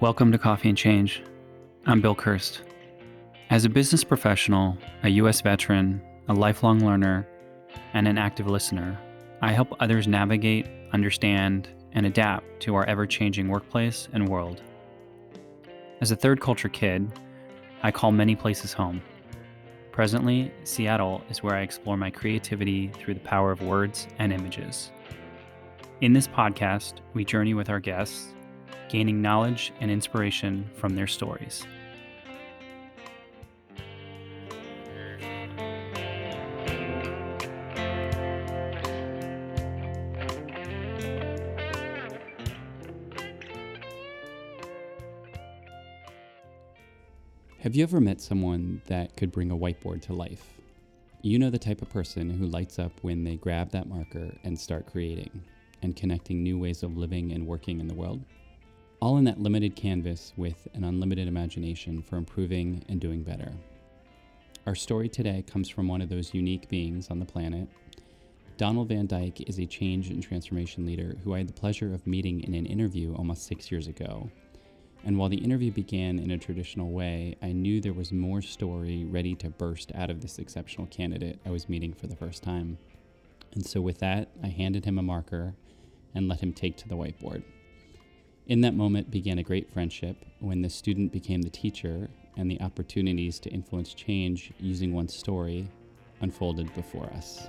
Welcome to Coffee and Change. I'm Bill Kirst. As a business professional, a U.S. veteran, a lifelong learner, and an active listener, I help others navigate, understand, and adapt to our ever changing workplace and world. As a third culture kid, I call many places home. Presently, Seattle is where I explore my creativity through the power of words and images. In this podcast, we journey with our guests, gaining knowledge and inspiration from their stories. Have you ever met someone that could bring a whiteboard to life? You know the type of person who lights up when they grab that marker and start creating and connecting new ways of living and working in the world? All in that limited canvas with an unlimited imagination for improving and doing better. Our story today comes from one of those unique beings on the planet. Donald Van Dyke is a change and transformation leader who I had the pleasure of meeting in an interview almost six years ago and while the interview began in a traditional way, I knew there was more story ready to burst out of this exceptional candidate I was meeting for the first time. And so, with that, I handed him a marker and let him take to the whiteboard. In that moment began a great friendship when the student became the teacher and the opportunities to influence change using one's story unfolded before us.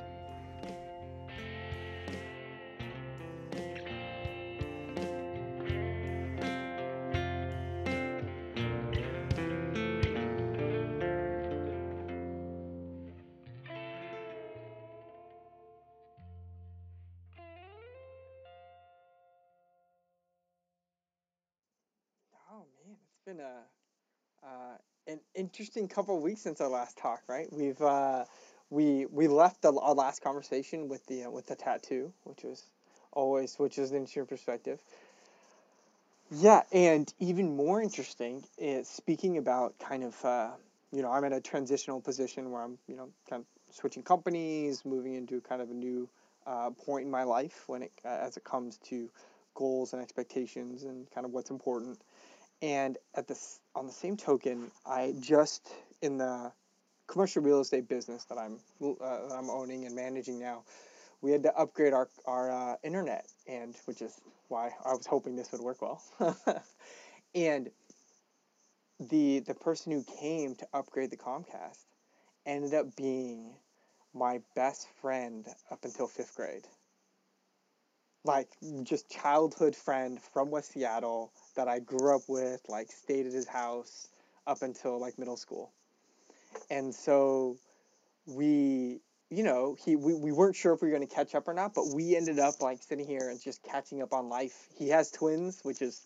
Interesting couple of weeks since our last talk, right? We've uh, we we left the, our last conversation with the uh, with the tattoo, which was always which is an interesting perspective. Yeah, and even more interesting is speaking about kind of uh, you know I'm in a transitional position where I'm you know kind of switching companies, moving into kind of a new uh, point in my life when it as it comes to goals and expectations and kind of what's important and at this, on the same token, I just in the commercial real estate business that I'm uh, that I'm owning and managing now, we had to upgrade our our uh, internet, and which is why I was hoping this would work well. and the the person who came to upgrade the Comcast ended up being my best friend up until fifth grade like just childhood friend from West Seattle that I grew up with, like stayed at his house up until like middle school. And so we, you know, he we, we weren't sure if we were going to catch up or not, but we ended up like sitting here and just catching up on life. He has twins, which is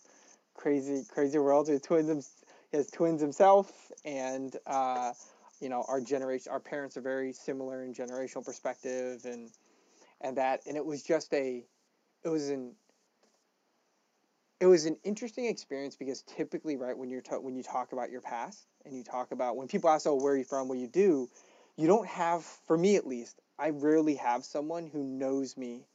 crazy, crazy world. He has twins, he has twins himself, and uh, you know, our generation, our parents are very similar in generational perspective, and and that, and it was just a it was an it was an interesting experience because typically right when you're ta- when you talk about your past and you talk about when people ask oh where are you from? What do you do? You don't have for me at least i rarely have someone who knows me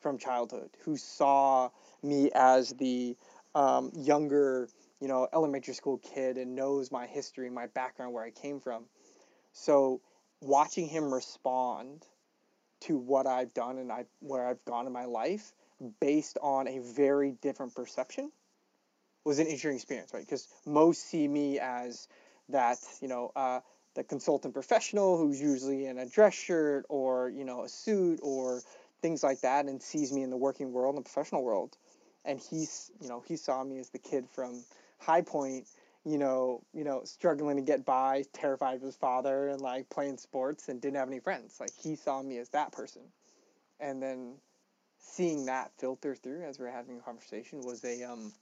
from childhood who saw me as the um, younger you know elementary school kid and knows my history my background where i came from. So watching him respond to what I've done and I where I've gone in my life based on a very different perception was an interesting experience, right? Because most see me as that, you know, uh, the consultant professional who's usually in a dress shirt or, you know, a suit or things like that and sees me in the working world and the professional world. And he's, you know, he saw me as the kid from High Point you know, you know, struggling to get by, terrified of his father, and like playing sports and didn't have any friends. Like he saw me as that person, and then seeing that filter through as we are having a conversation was a um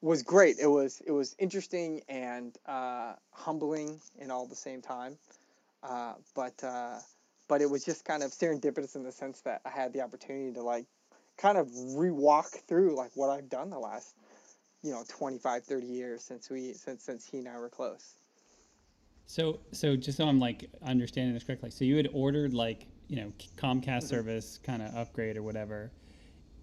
was great. It was it was interesting and uh, humbling in all the same time, uh, but uh, but it was just kind of serendipitous in the sense that I had the opportunity to like kind of re-walk through like what I've done the last you know 25 30 years since we since since he and I were close. So so just so I'm like understanding this correctly, so you had ordered like you know Comcast mm-hmm. service kind of upgrade or whatever.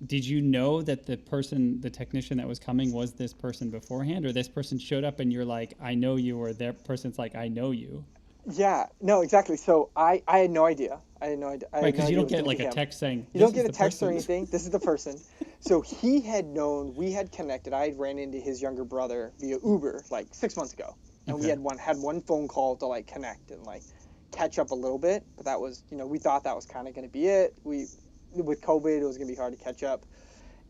did you know that the person, the technician that was coming was this person beforehand, or this person showed up and you're like, I know you, or that person's like, I know you? Yeah, no, exactly. So I, I had no idea. I had no idea. Right, no because you idea don't get like a text saying, You don't get a text or anything. This is the person. So he had known we had connected. I had ran into his younger brother via Uber like six months ago, and we had one had one phone call to like connect and like catch up a little bit. But that was you know we thought that was kind of going to be it. We with COVID it was going to be hard to catch up,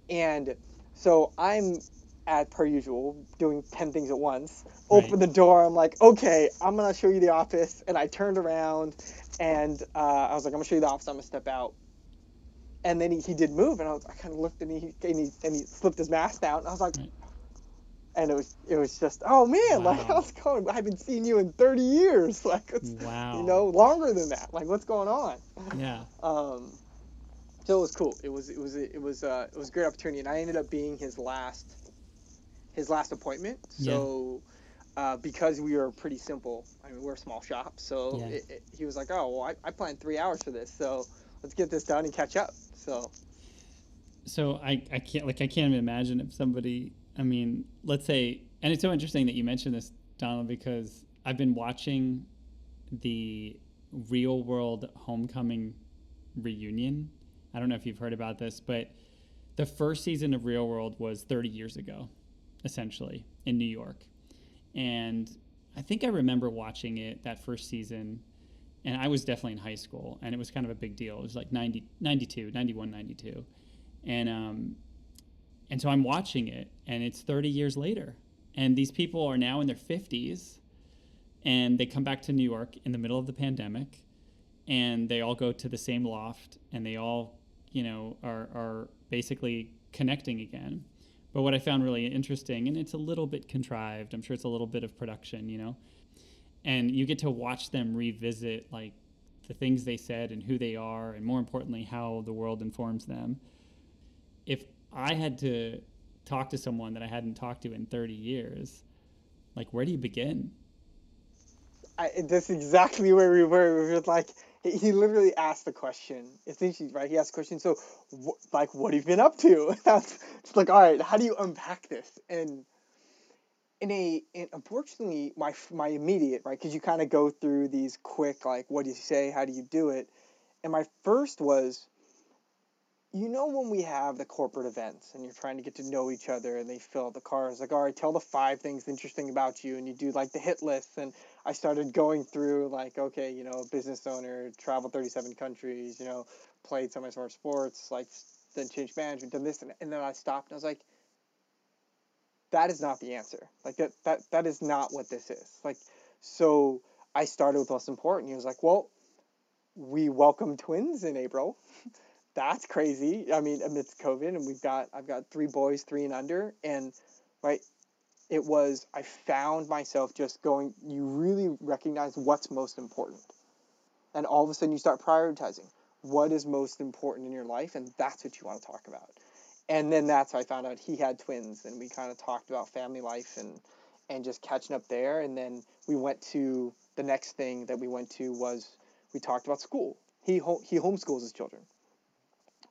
and so I'm at per usual doing ten things at once. Right. Open the door. I'm like, okay, I'm gonna show you the office, and I turned around, and uh, I was like, I'm gonna show you the office. I'm gonna step out and then he, he did move, and I, was, I kind of looked, and he, and he and he slipped his mask down, and I was like, Right. And it was it was just, oh man, like Wow. how's it going? I haven't seen you in 30 years, like it's, Wow. you know, longer than that. Like what's going on? Yeah. Um, so it was cool. It was it was it was uh, it was a great opportunity, and I ended up being his last his last appointment. Yeah. So. Uh, because we were pretty simple, I mean we're a small shop, so Yeah. it, it, he was like, "Oh, well, I, I planned three hours for this, so let's get this done and catch up." So So I, I can't like I can't even imagine if somebody I mean let's say and it's so interesting that you mentioned this Donald because I've been watching the real world homecoming reunion. I don't know if you've heard about this, but the first season of Real World was 30 years ago, essentially in New York, and I think I remember watching it that first season and I was definitely in high school, and it was kind of a big deal. It was like 90, 92, 91, 92. And, um, and so I'm watching it, and it's 30 years later. And these people are now in their 50s, and they come back to New York in the middle of the pandemic, and they all go to the same loft, and they all, you know, are, are basically connecting again. But what I found really interesting, and it's a little bit contrived, I'm sure it's a little bit of production, you know, and you get to watch them revisit like the things they said and who they are and more importantly how the world informs them if i had to talk to someone that i hadn't talked to in 30 years like where do you begin I, that's exactly where we were. We were like, he, literally asked the question. It's interesting, right? He asked the question. So, wh- like, what have you been up to? That's it's like, all right, how do you unpack this? And in a, unfortunately, my my immediate right, because you kind of go through these quick, like, what do you say? How do you do it? And my first was, you know, when we have the corporate events and you're trying to get to know each other, and they fill out the cards, like, all right, tell the five things interesting about you, and you do like the hit list and I started going through like, okay, you know, business owner, traveled 37 countries, you know, played so more sports, like then changed management, done this, and, and then I stopped and I was like, that is not the answer. Like that, that, that is not what this is. Like, so I started with what's important. He was like, well, we welcome twins in April. That's crazy. I mean, amidst COVID, and we've got I've got three boys, three and under, and right, it was I found myself just going. You really recognize what's most important, and all of a sudden you start prioritizing what is most important in your life, and that's what you want to talk about. And then that's how I found out he had twins, and we kind of talked about family life and and just catching up there. And then we went to the next thing that we went to was we talked about school. He ho- he homeschools his children,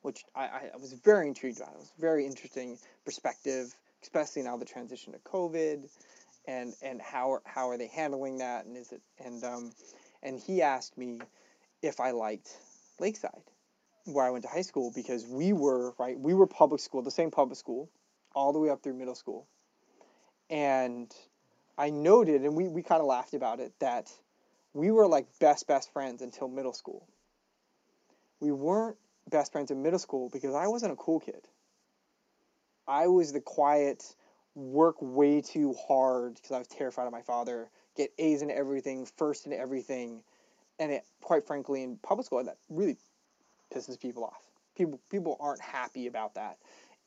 which I, I, was very intrigued by. It was very interesting perspective, especially now the transition to COVID, and and how how are they handling that, and is it and um, and he asked me if I liked Lakeside, where I went to high school, because we were right, we were public school, the same public school, all the way up through middle school, and I noted, and we we kind of laughed about it that we were like best best friends until middle school. We weren't best friends in middle school because I wasn't a cool kid. I was the quiet, work way too hard because I was terrified of my father, get A's in everything, first in everything, and it quite frankly in public school that really pisses people off. People people aren't happy about that,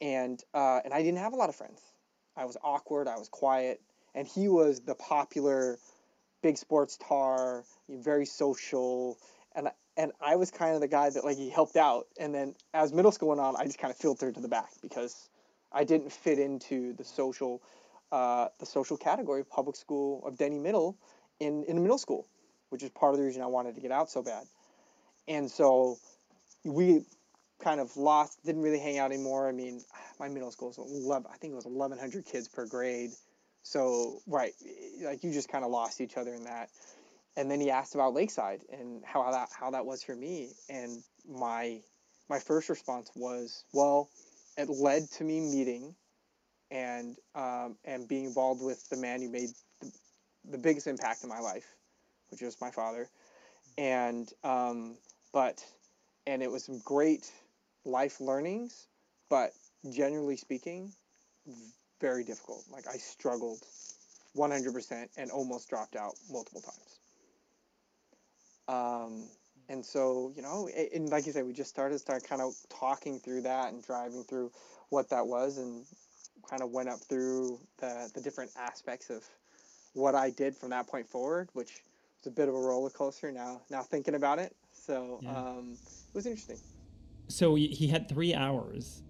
and uh, and I didn't have a lot of friends. I was awkward. I was quiet, and he was the popular, big sports tar, very social, and and I was kind of the guy that like he helped out. And then as middle school went on, I just kind of filtered to the back because I didn't fit into the social, uh, the social category of public school of Denny Middle in in middle school, which is part of the reason I wanted to get out so bad. And so we kind of lost, didn't really hang out anymore. I mean, my middle school was 11, I think it was 1,100 kids per grade. So, right, like you just kind of lost each other in that. And then he asked about Lakeside and how that how that was for me. And my my first response was, well, it led to me meeting and um, and being involved with the man who made the, the biggest impact in my life, which was my father. And um, but and it was some great life learnings, but generally speaking, very difficult. Like I struggled 100% and almost dropped out multiple times. Um, and so, you know, and like you said, we just started start kind of talking through that and driving through what that was and kind of went up through the, the different aspects of what I did from that point forward, which was a bit of a roller coaster now, now thinking about it. So, yeah. um, it was interesting. So he had three hours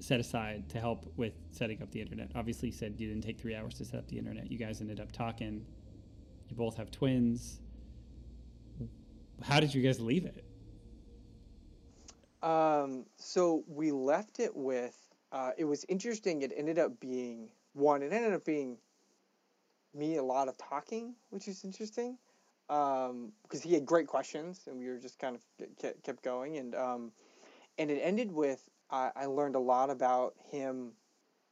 set aside to help with setting up the internet. Obviously, you said you didn't take three hours to set up the internet. You guys ended up talking. You both have twins. How did you guys leave it? Um, so we left it with. Uh, it was interesting. It ended up being one. It ended up being me a lot of talking, which is interesting because um, he had great questions and we were just kind of kept, going and um, and it ended with I, I learned a lot about him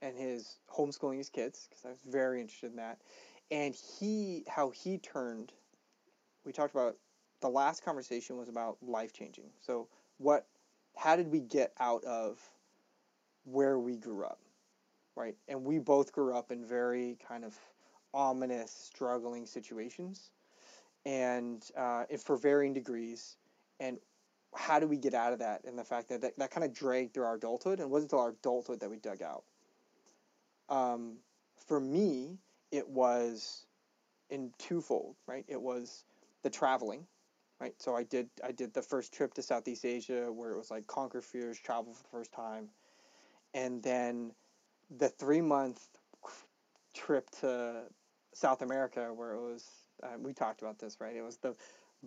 and his homeschooling his kids because I was very interested in that, and he how he turned. We talked about the last conversation was about life changing. So what, how did we get out of where we grew up, right? And we both grew up in very kind of ominous, struggling situations, and uh, for varying degrees. And how do we get out of that? And the fact that that, that kind of dragged through our adulthood and wasn't until our adulthood that we dug out. Um, for me, it was in twofold, right? It was the traveling, right? So I did I did the first trip to Southeast Asia where it was like conquer fears, travel for the first time, and then the three month trip to South America where it was uh, we talked about this, right? It was the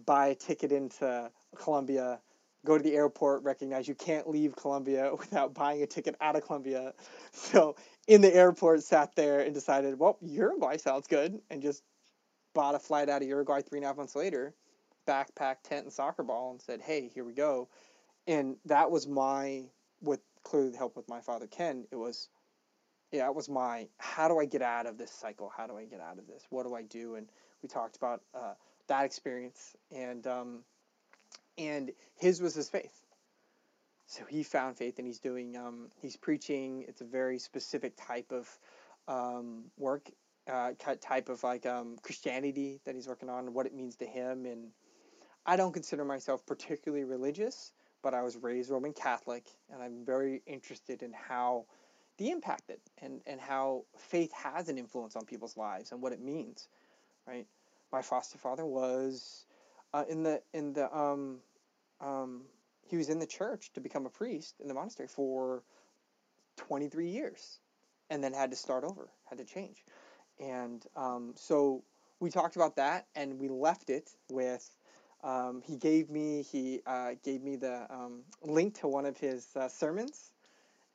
buy a ticket into Colombia, go to the airport, recognize you can't leave Colombia without buying a ticket out of Colombia. So in the airport, sat there and decided, well, Uruguay sounds good, and just bought a flight out of Uruguay three and a half months later, backpack, tent, and soccer ball, and said, hey, here we go. And that was my, with clearly the help with my father Ken, it was, yeah, it was my, how do I get out of this cycle? How do I get out of this? What do I do? And we talked about uh, that experience, and um, and his was his faith. So he found faith, and he's doing um, he's preaching. It's a very specific type of um, work, uh, type of like um, Christianity that he's working on, what it means to him. And I don't consider myself particularly religious, but I was raised Roman Catholic, and I'm very interested in how the impact it and, and how faith has an influence on people's lives and what it means, right? My foster father was uh, in the in the um, um, he was in the church to become a priest in the monastery for 23 years and then had to start over, had to change. And um, so we talked about that and we left it with um, he gave me he uh, gave me the um, link to one of his uh, sermons.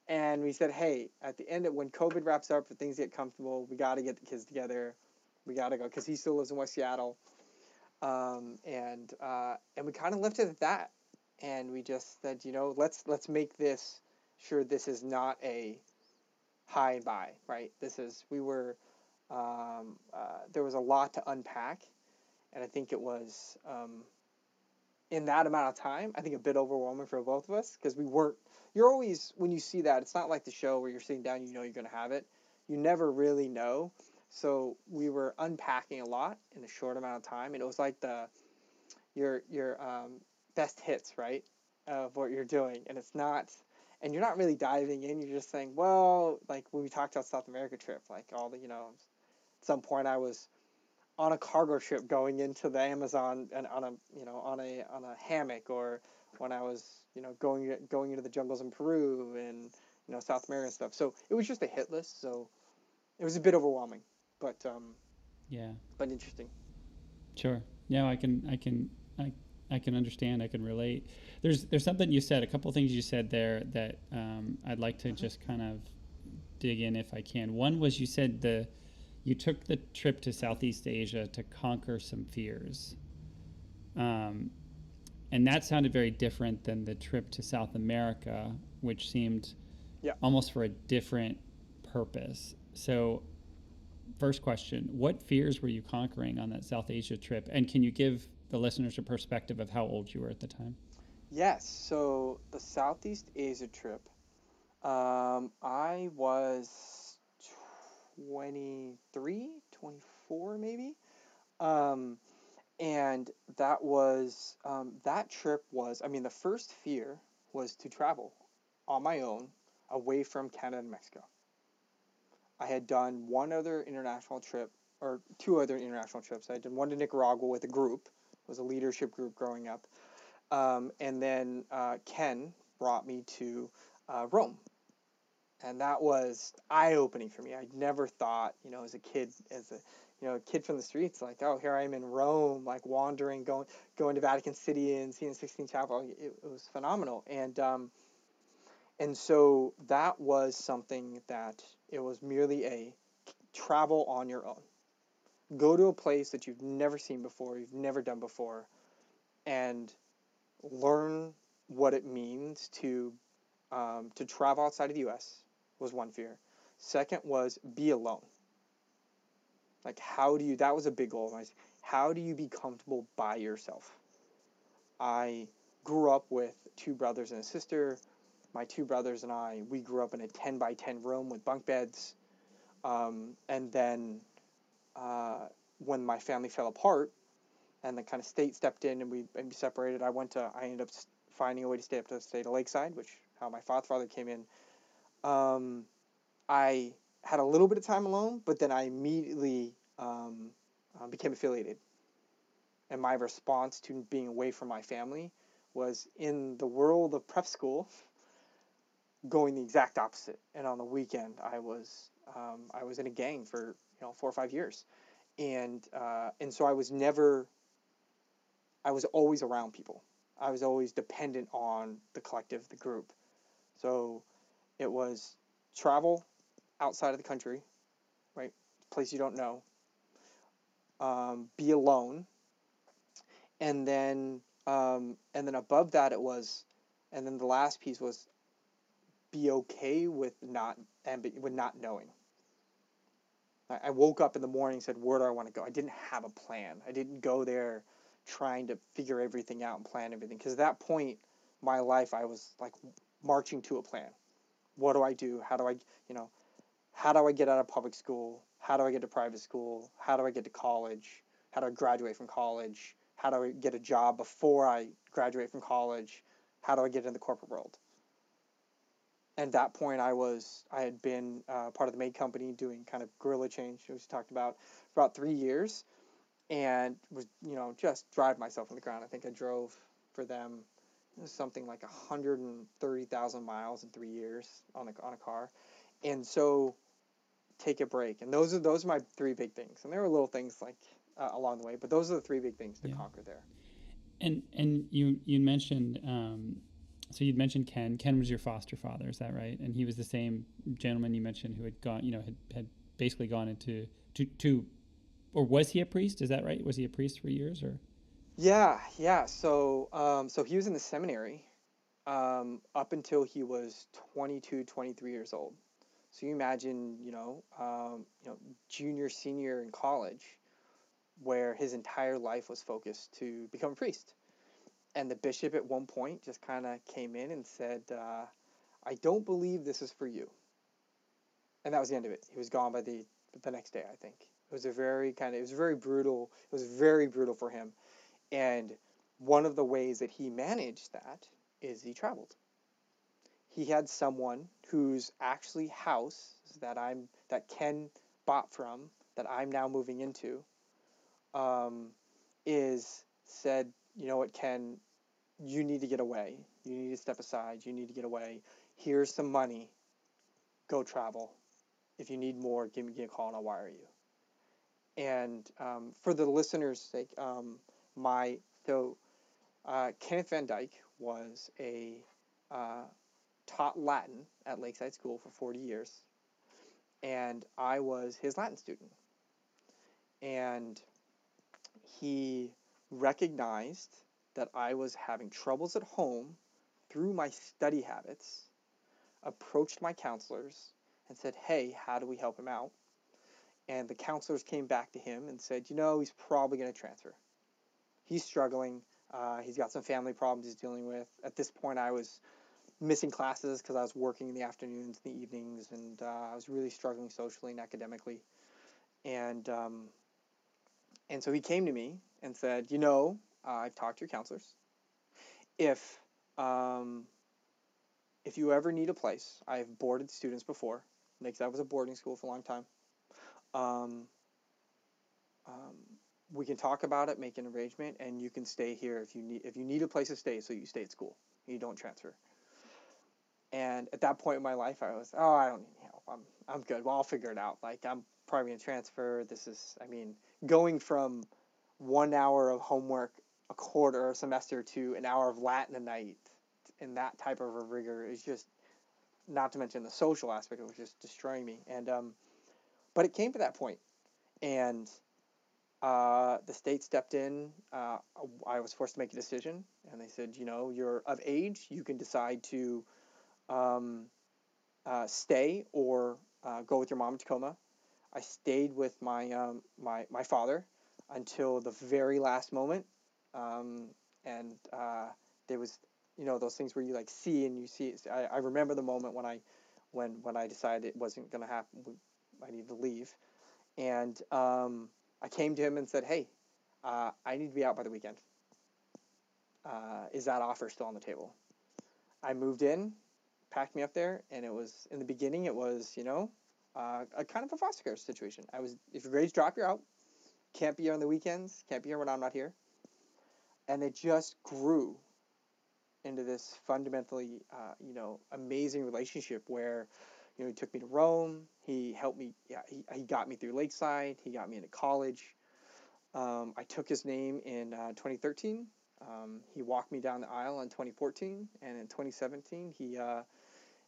And we said hey at the end of when covid wraps up and things get comfortable we got to get the kids together. We got to go because he still lives in west seattle. Um, and uh, and we kind of left it at that. And we just said, you know, let's let's make this sure this is not a high and by, right? This is we were um, uh, there was a lot to unpack, and I think it was um, in that amount of time. I think a bit overwhelming for both of us because we weren't. You're always when you see that it's not like the show where you're sitting down, you know you're going to have it. You never really know. So we were unpacking a lot in a short amount of time, and it was like the your your um, best hits, right, of what you're doing, and it's not, and you're not really diving in. You're just saying, well, like when we talked about South America trip, like all the, you know, at some point I was on a cargo ship going into the Amazon and on a, you know, on a on a hammock, or when I was, you know, going going into the jungles in Peru and you know South America and stuff. So it was just a hit list. So it was a bit overwhelming, but um, yeah, but interesting. Sure. Yeah, I can I can I I can understand. I can relate. There's there's something you said, a couple things you said there that um, I'd like to just kind of dig in if I can. One was you said the you took the trip to Southeast Asia to conquer some fears. Um, and that sounded very different than the trip to South America, which seemed Yeah. almost for a different purpose. So, first question What fears were you conquering on that South Asia trip? And can you give the listeners a perspective of how old you were at the time? Yes. So the Southeast Asia trip, um, I was 23, 24 maybe. Um, and that was, um, that trip was, I mean, the first fear was to travel on my own away from Canada and Mexico. I had done one other international trip, or two other international trips. I did one to Nicaragua with a group, it was a leadership group growing up. Um, and then uh, Ken brought me to uh, Rome. And that was eye opening for me. I never thought, you know, as a kid, as a you know, a kid from the streets, like, oh, here I am in Rome, like wandering, going going to Vatican City and seeing Sistine Chapel. It, it was phenomenal, and um, and so that was something that it was merely a travel on your own. Go to a place that you've never seen before, you've never done before, and learn what it means to um, to travel outside of the U.S. was one fear. Second was be alone. Like how do you? That was a big goal of mine. How do you be comfortable by yourself? I grew up with two brothers and a sister. My two brothers and I, we grew up in a 10 by 10 room with bunk beds. Um, and then uh, when my family fell apart and the kind of state stepped in and we, and we separated, I went to, I ended up finding a way to stay up to stay to Lakeside, which how my father came in. Um, I had a little bit of time alone, but then I immediately um, uh, became affiliated. And my response to being away from my family was in the world of prep school, going the exact opposite. And on the weekend, I was um, I was in a gang for you know four or five years, and uh, and so I was never. I was always around people. I was always dependent on the collective, the group. So it was travel outside of the country, right? Place you don't know. Um, be alone, and then um, and then above that it was, and then the last piece was be okay with not and with not knowing. I, I woke up in the morning and said, "Where do I want to go?" I didn't have a plan. I didn't go there trying to figure everything out and plan everything because at that point, my life I was like marching to a plan. What do I do? How do I, you know, how do I get out of public school? How do I get to private school? How do I get to college? How do I graduate from college? How do I get a job before I graduate from college? How do I get into the corporate world? And at that point, I was I had been uh, part of the maid company doing kind of guerrilla change, which we talked about, for about three years, and was you know just drive myself on the ground. I think I drove for them something like hundred and thirty thousand miles in three years on a on a car, and so take a break. And those are those are my three big things. And there are little things like uh, along the way, but those are the three big things to Yeah. conquer there. And and you you mentioned um, so you'd mentioned Ken. Ken was your foster father, is that right? And he was the same gentleman you mentioned who had gone, you know, had, had basically gone into to to, or was he a priest? Is that right? Was he a priest for years or? Yeah, yeah. So, um, so he was in the seminary um, up until he was 22, 23 years old. So you imagine, you know, um, you know, junior, senior in college, where his entire life was focused to become a priest. And the bishop at one point just kind of came in and said, uh, "I don't believe this is for you." And that was the end of it. He was gone by the the next day, I think. It was a very kind of it was very brutal. It was very brutal for him. And one of the ways that he managed that is he traveled. He had someone whose actually house that I'm that Ken bought from that I'm now moving into um, is said, you know what, Ken, you need to get away. You need to step aside. You need to get away. Here's some money. Go travel. If you need more, give me give me a call and I'll wire you. And um, for the listeners' sake, um, my so uh, Kenneth Van Dyke was a uh, taught Latin at Lakeside School for 40 years, and I was his Latin student. And he recognized that I was having troubles at home through my study habits, approached my counselors and said, Hey, how do we help him out? And the counselors came back to him and said, You know, he's probably going to transfer. He's struggling. Uh, he's got some family problems he's dealing with. At this point, I was missing classes because I was working in the afternoons and the evenings, and uh, I was really struggling socially and academically. And um, and so he came to me and said, you know, uh, I've talked to your counselors. If um, if you ever need a place, I've boarded students before. Like that was a boarding school for a long time. Um, um, we can talk about it, make an arrangement, and you can stay here if you need if you need a place to stay, so you stay at school. You don't transfer. And at that point in my life, I was, oh, I don't need help. I'm I'm good. Well, I'll figure it out. Like I'm probably gonna transfer. This is, I mean, going from one hour of homework a quarter a semester to an hour of Latin a night in that type of a rigor is just, not to mention the social aspect, it was just destroying me. And um, but it came to that point, and uh, the state stepped in. Uh, I was forced to make a decision, and they said, you know, you're of age. You can decide to um, uh, stay or uh, go with your mom in Tacoma. I stayed with my um, my my father until the very last moment, um, and uh, there was you know those things where you like see and you see. I, I remember the moment when I when when I decided it wasn't going to happen. I needed to leave, and um, I came to him and said, "Hey, uh, I need to be out by the weekend. Uh, is that offer still on the table?" I moved in, packed me up there, and it was in the beginning. It was you know uh, a kind of a foster care situation. I was if your grades drop, you're out. Can't be here on the weekends. Can't be here when I'm not here. And it just grew into this fundamentally, uh, you know, amazing relationship where, you know, he took me to Rome. He helped me. Yeah, he, he got me through Lakeside. He got me into college. Um, I took his name in uh, 2013. Um, he walked me down the aisle in 2014, and in 2017, he uh,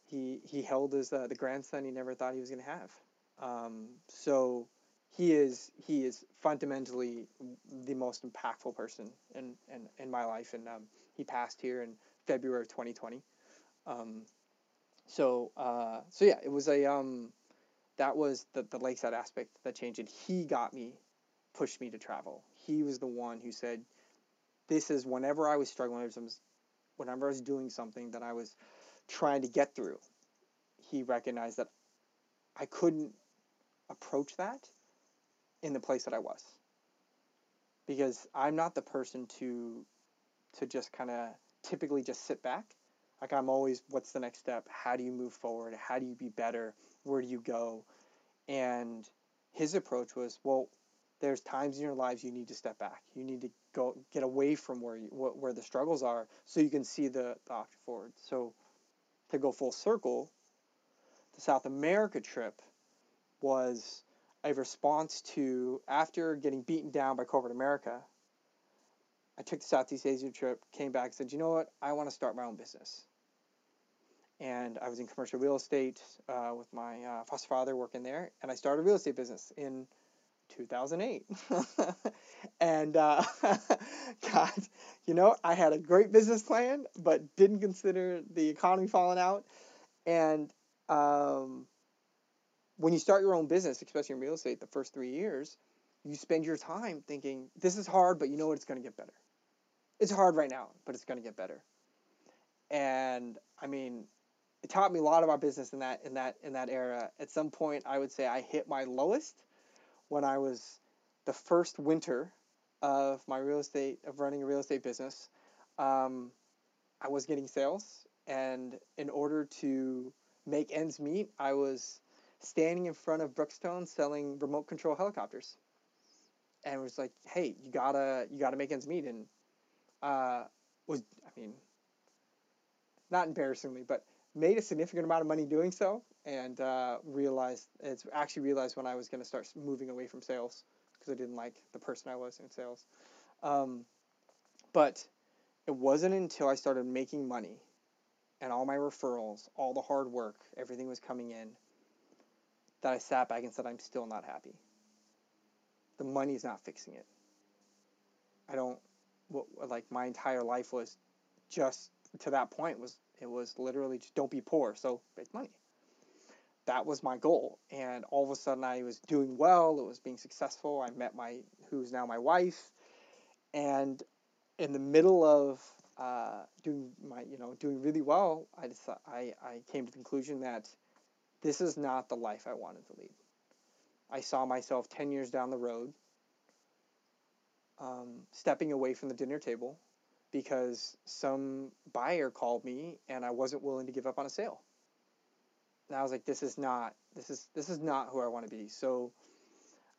he he held as uh, the grandson he never thought he was going to have. Um, so he is he is fundamentally the most impactful person in in, in my life, and um, he passed here in February of 2020. So uh, so yeah, it was a um, that was the the lakeside aspect that changed, and he got me, pushed me to travel. He was the one who said, "This is whenever I was struggling, whenever I was doing something that I was." trying to get through, he recognized that I couldn't approach that in the place that I was. Because I'm not the person to to just kind of typically just sit back. Like I'm always what's the next step? How do you move forward? How do you be better? Where do you go? And his approach was, well, there's times in your lives you need to step back. You need to go get away from where you where the struggles are so you can see the, the option forward. So to go full circle, the South America trip was a response to after getting beaten down by corporate America. I took the Southeast Asia trip, came back, said, you know what? I want to start my own business. And I was in commercial real estate uh, with my uh, foster father working there, and I started a real estate business in 2008. and uh, God, you know, I had a great business plan, but didn't consider the economy falling out. And um, when you start your own business, especially in real estate, the first three years, you spend your time thinking, this is hard, but you know what? It's going to get better. It's hard right now, but it's going to get better. And I mean, it taught me a lot about business in that in that in that era. At some point, I would say I hit my lowest when I was the first winter of my real estate of running a real estate business. Um, I was getting sales, and in order to make ends meet, I was standing in front of Brookstone selling remote control helicopters, and it was like, "Hey, you gotta you gotta make ends meet." And uh, was I mean, not embarrassingly, but made a significant amount of money doing so, and uh, realized it's actually realized when I was going to start moving away from sales because I didn't like the person I was in sales. Um, but it wasn't until I started making money and all my referrals, all the hard work, everything was coming in, that I sat back and said, I'm still not happy. The money's not fixing it. I don't, what, like, my entire life was just to that point was, it was literally just don't be poor, so make money. That was my goal. And all of a sudden I was doing well, it was being successful. I met my, who's now my wife. And in the middle of uh, doing my you know doing really well, I decided, I I came to the conclusion that this is not the life I wanted to lead. I saw myself ten years down the road, um, stepping away from the dinner table because some buyer called me and I wasn't willing to give up on a sale. And I was like, this is not this is this is not who I want to be. So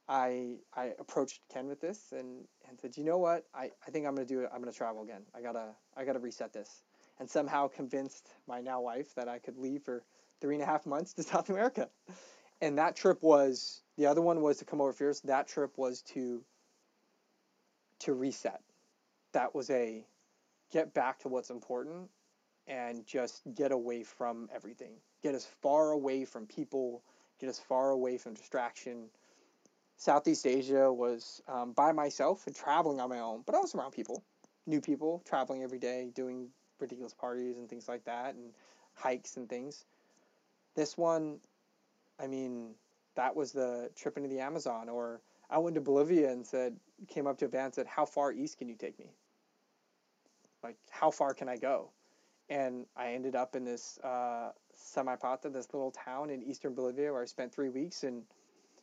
I I approached Ken with this and, and said, you know what? I, I think I'm gonna do it. I'm gonna travel again. I gotta I gotta reset this. And somehow convinced my now wife that I could leave for three and a half months to South America. And that trip was the other one was to come over fierce. That trip was to to reset. That was a get back to what's important and just get away from everything. Get as far away from people, get as far away from distraction Southeast Asia was um, by myself and traveling on my own, but I was around people, new people, traveling every day, doing ridiculous parties and things like that, and hikes and things. This one, I mean, that was the trip into the Amazon. Or I went to Bolivia and said, came up to a van and said, "How far east can you take me? Like, how far can I go?" And I ended up in this uh, this little town in eastern Bolivia, where I spent three weeks and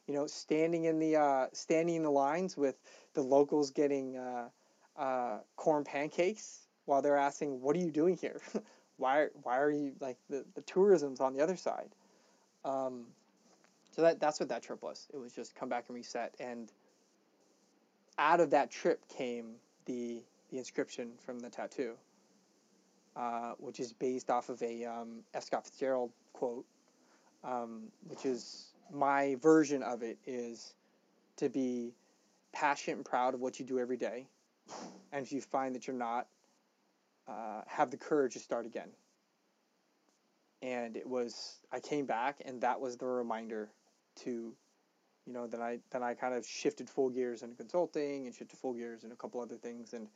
you know, standing in the uh, standing in the lines with the locals getting uh, uh, corn pancakes while they're asking, "What are you doing here? why why are you like the the tourism's on the other side?" Um, so that that's what that trip was. It was just come back and reset. And out of that trip came the the inscription from the tattoo, uh, which is based off of a um, F. Scott Fitzgerald quote, um, which is my version of it is to be passionate and proud of what you do every day. And if you find that you're not, uh, have the courage to start again. And it was, I came back and that was the reminder to, you know, then I, then I kind of shifted full gears into consulting and shifted full gears in a couple other things. And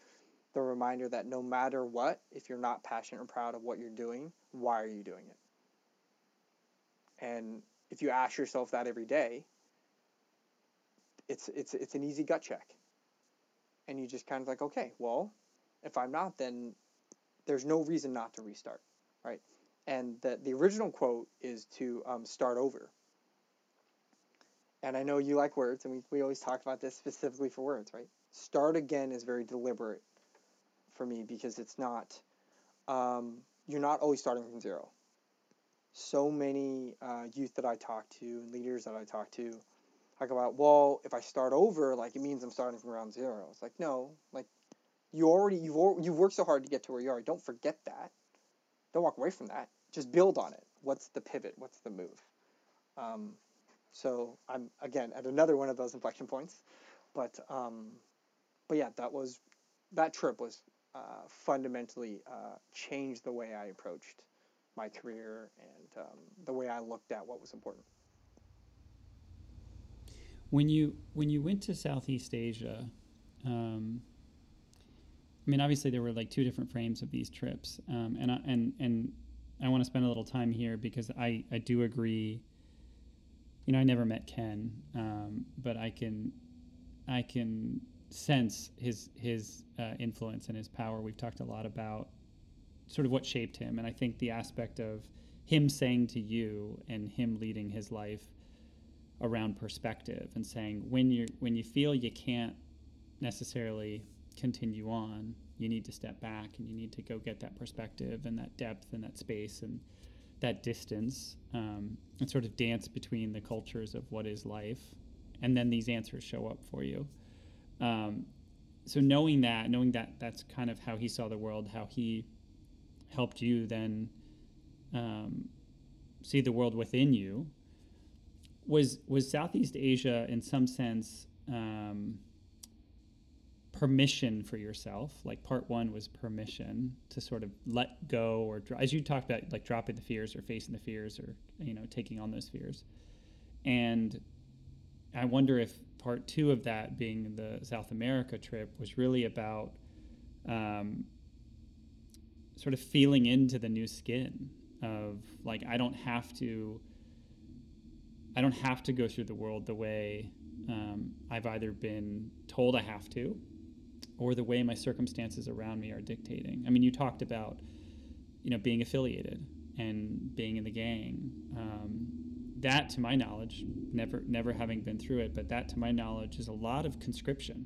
the reminder that no matter what, if you're not passionate or proud of what you're doing, why are you doing it? And if you ask yourself that every day, it's it's it's an easy gut check. And you just kind of like, okay, well, if I'm not, then there's no reason not to restart, right? And the the original quote is to um, start over. And I know you like words, and we, we always talk about this specifically for words, right? Start again is very deliberate for me because it's not, um, you're not always starting from zero so many uh, youth that I talk to and leaders that I talk to talk about, well, if I start over, like it means I'm starting from ground zero. It's like, no, like you already, you've, you've worked so hard to get to where you are. Don't forget that. Don't walk away from that. Just build on it. What's the pivot? What's the move? Um, so I'm, again, at another one of those inflection points. But, um, but yeah, that was, that trip was uh, fundamentally uh, changed the way I approached my career and um, the way I looked at what was important. When you when you went to Southeast Asia, um, I mean, obviously there were like two different frames of these trips, um, and I, and and I want to spend a little time here because I I do agree. You know, I never met Ken, um, but I can I can sense his his uh, influence and his power. We've talked a lot about sort of what shaped him. And I think the aspect of him saying to you and him leading his life around perspective and saying when you when you feel you can't necessarily continue on, you need to step back and you need to go get that perspective and that depth and that space and that distance um, and sort of dance between the cultures of what is life, and then these answers show up for you. Um, so knowing that, knowing that that's kind of how he saw the world, how he helped you then um, see the world within you. Was was Southeast Asia in some sense um, permission for yourself. Like part one was permission to sort of let go or as you talked about, like dropping the fears or facing the fears or you know taking on those fears. And I wonder if part two of that being the South America trip was really about um, sort of feeling into the new skin of like I don't have to I don't have to go through the world the way um, I've either been told I have to or the way my circumstances around me are dictating. I mean, you talked about you know being affiliated and being in the gang. Um, that, to my knowledge, never never having been through it, but that, to my knowledge, is a lot of conscription.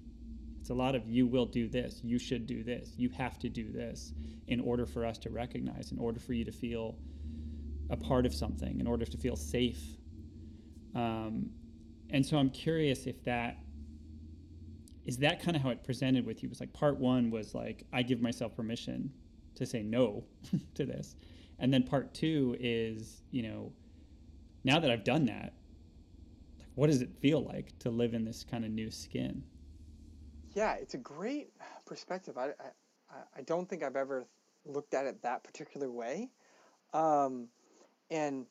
It's a lot of you will do this, you should do this, you have to do this in order for us to recognize, in order for you to feel a part of something, in order to feel safe. Um, and so I'm curious if that is that kind of how it presented with you. It was like part one was like I give myself permission to say no to this, and then part two is you know now that I've done that, like what does it feel like to live in this kind of new skin? Yeah, it's a great perspective. I, I, I don't think I've ever looked at it that particular way. Um, and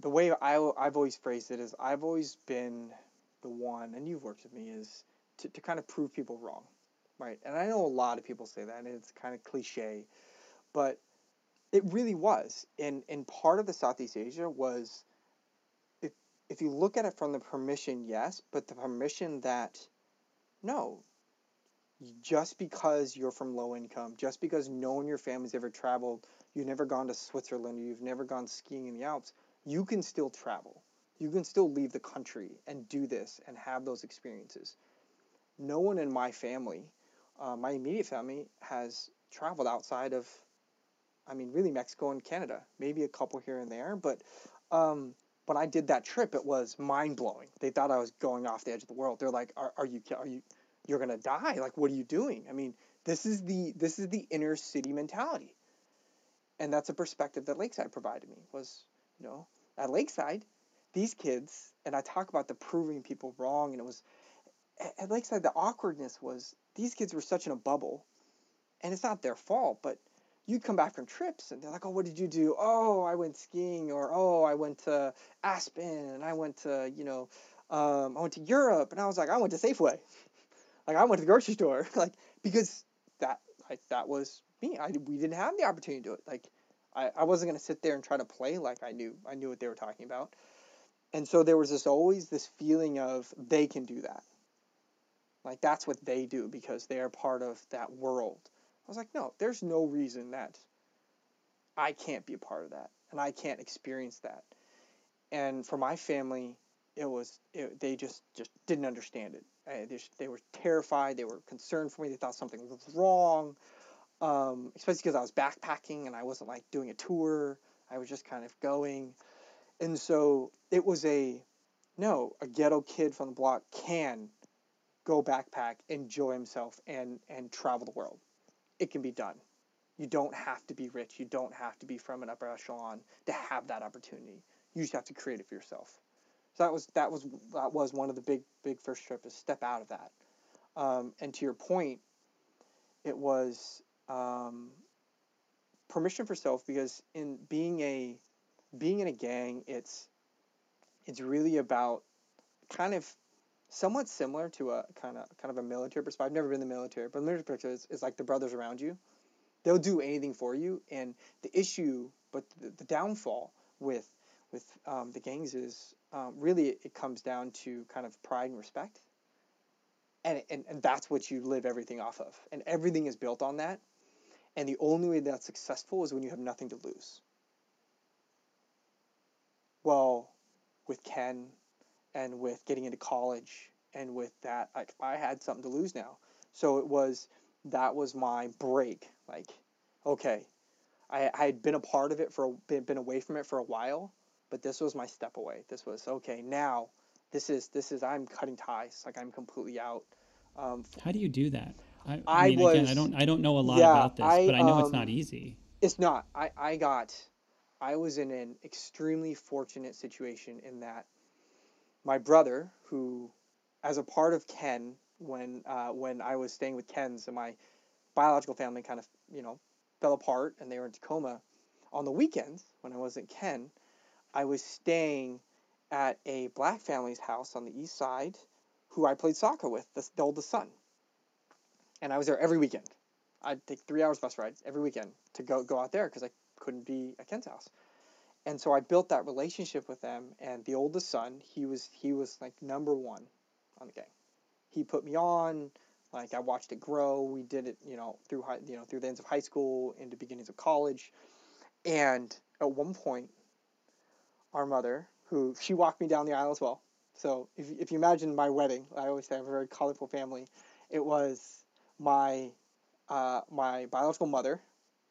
the way I, I've always phrased it is I've always been the one, and you've worked with me, is to, to kind of prove people wrong, right? And I know a lot of people say that, and it's kind of cliche, but it really was. And, and part of the Southeast Asia was, if, if you look at it from the permission, yes, but the permission that, no, just because you're from low income, just because no one in your family's ever traveled, you've never gone to Switzerland, you've never gone skiing in the Alps, you can still travel. You can still leave the country and do this and have those experiences. No one in my family, uh, my immediate family, has traveled outside of, I mean, really Mexico and Canada. Maybe a couple here and there, but um, when I did that trip, it was mind blowing. They thought I was going off the edge of the world. They're like, "Are, are you? Are you? You're gonna die? Like, what are you doing?" I mean, this is the this is the inner city mentality, and that's a perspective that Lakeside provided me. Was you know at Lakeside, these kids, and I talk about the proving people wrong, and it was at Lakeside the awkwardness was these kids were such in a bubble, and it's not their fault, but you'd come back from trips and they're like, oh, what did you do? Oh, I went skiing, or oh, I went to Aspen, and I went to, you know, um, I went to Europe, and I was like, I went to Safeway, like I went to the grocery store, like because that like that was me. I we didn't have the opportunity to do it. Like I, I wasn't gonna sit there and try to play like I knew I knew what they were talking about, and so there was this always this feeling of they can do that. Like that's what they do because they are part of that world. I was like, no, there's no reason that I can't be a part of that and I can't experience that. And for my family, it was it, they just just didn't understand it. They, they were terrified. They were concerned for me. They thought something was wrong, um, especially because I was backpacking and I wasn't like doing a tour. I was just kind of going, and so it was a no. A ghetto kid from the block can go backpack, enjoy himself, and and travel the world it can be done. You don't have to be rich. You don't have to be from an upper echelon to have that opportunity. You just have to create it for yourself. So that was that was that was one of the big big first trip is step out of that. Um, and to your point, it was um, permission for self because in being a being in a gang, it's it's really about kind of somewhat similar to a kind of kind of a military perspective. I've never been in the military, but military perspective is, is like the brothers around you. They'll do anything for you, and the issue, but the, the downfall with with um, the gangs is um, really it, comes down to kind of pride and respect, and, and and that's what you live everything off of, and everything is built on that, and the only way that's successful is when you have nothing to lose. Well, with Ken and with getting into college and with that like I had something to lose now. So it was that was my break. Like, okay, I, I had been a part of it for been, been away from it for a while, but this was my step away. This was okay. Now, this is this is I'm cutting ties. Like I'm completely out. Um, How do you do that? I, I mean, was- again, I don't I don't know a lot yeah, about this, I, but I know it's um, not easy. it's not. I I got. I was in an extremely fortunate situation in that my brother, who, as a part of Ken, when uh, when I was staying with Ken's and my biological family kind of you know fell apart and they were in Tacoma. On the weekends when I wasn't Ken, I was staying at a black family's house on the east side, who I played soccer with, the, the oldest son. And I was there every weekend. I'd take three hours bus rides every weekend to go go out there because I couldn't be at Ken's house. And so I built that relationship with them. And the oldest son, he was he was like number one on the gang. He put me on. Like I watched it grow. We did it, you know, through high, you know, through the ends of high school into beginnings of college. And at one point, our mother, who she walked me down the aisle as well. So if if you imagine my wedding, I always say I have a very colorful family. It was my uh, my biological mother,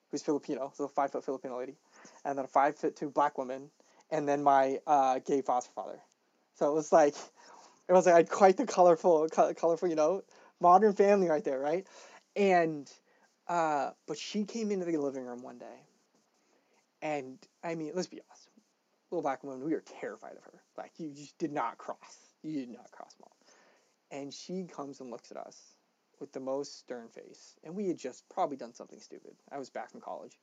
who's Filipino, so a five foot Filipino lady, and then a five foot two black woman, and then my uh, gay foster father. So it was like, it was like quite the colorful, colorful, you know, modern family right there, right? And, uh, but she came into the living room one day, and I mean, let's be honest, little black woman, we were terrified of her. Like you just did not cross, you did not cross mom. And she comes and looks at us with the most stern face, and we had just probably done something stupid. I was back from college,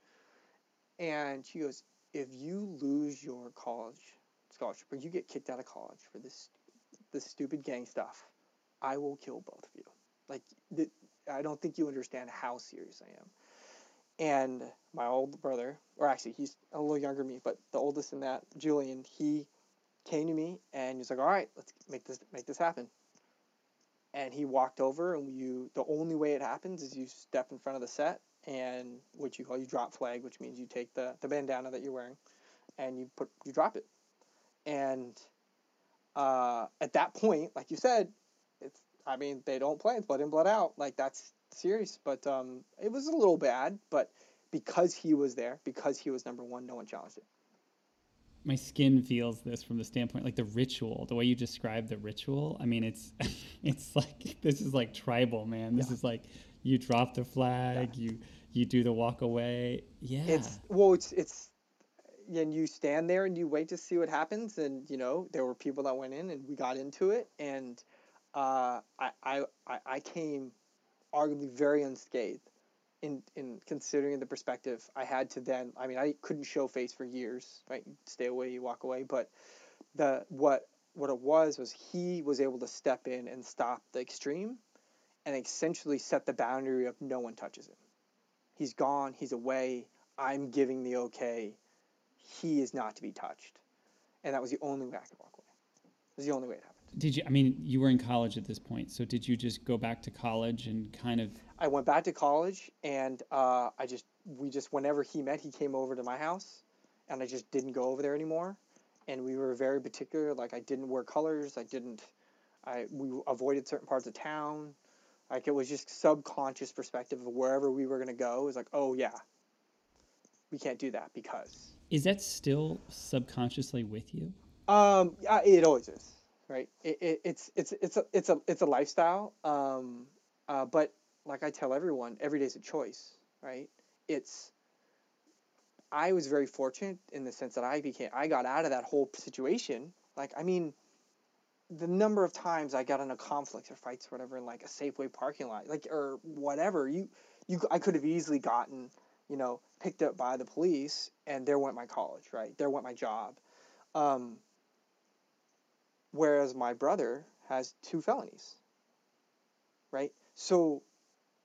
and she goes, "If you lose your college scholarship or you get kicked out of college for this this stupid gang stuff, I will kill both of you." Like, th- I don't think you understand how serious I am. And my old brother, or actually he's a little younger than me, but the oldest in that, Julian, he came to me and he's like, "All right, let's make this make this happen." And he walked over, and you the only way it happens is you step in front of the set and what you call you drop flag, which means you take the the bandana that you're wearing, and you put you drop it. And uh, at that point, like you said, it's I mean they don't play it's blood in blood out like that's serious. But um, it was a little bad, but because he was there, because he was number one, no one challenged it. My skin feels this from the standpoint, like the ritual, the way you describe the ritual. I mean, it's, it's like this is like tribal, man. This yeah. is like you drop the flag, yeah. you you do the walk away. Yeah. It's well, it's it's and you stand there and you wait to see what happens. And you know, there were people that went in and we got into it, and uh, I, I I came arguably very unscathed in in considering the perspective I had to then. I mean, I couldn't show face for years, right? stay away, you walk away. But the what what it was was he was able to step in and stop the extreme, and essentially set the boundary of no one touches him. He's gone. He's away. I'm giving the okay. He is not to be touched, and that was the only way I could walk away. It was the only way it happened. Did you? I mean, you were in college at this point, so did you just go back to college and kind of? I went back to college, and uh, I just we just whenever he met, he came over to my house, and I just didn't go over there anymore, and we were very particular. Like I didn't wear colors. I didn't. I we avoided certain parts of town. Like it was just subconscious perspective of wherever we were gonna go. It was like, oh yeah, we can't do that because. Is that still subconsciously with you? Um, it always is right? It, it, it's it's it's a it's a it's a lifestyle. Um, uh, but like I tell everyone, every day is a choice, right? It's I was very fortunate in the sense that I became I got out of that whole situation. Like I mean, the number of times I got in a conflict or fights or whatever in like a Safeway parking lot, like or whatever, you you I could have easily gotten you know picked up by the police and there went my college, right? There went my job. Um, whereas my brother has two felonies. Right? So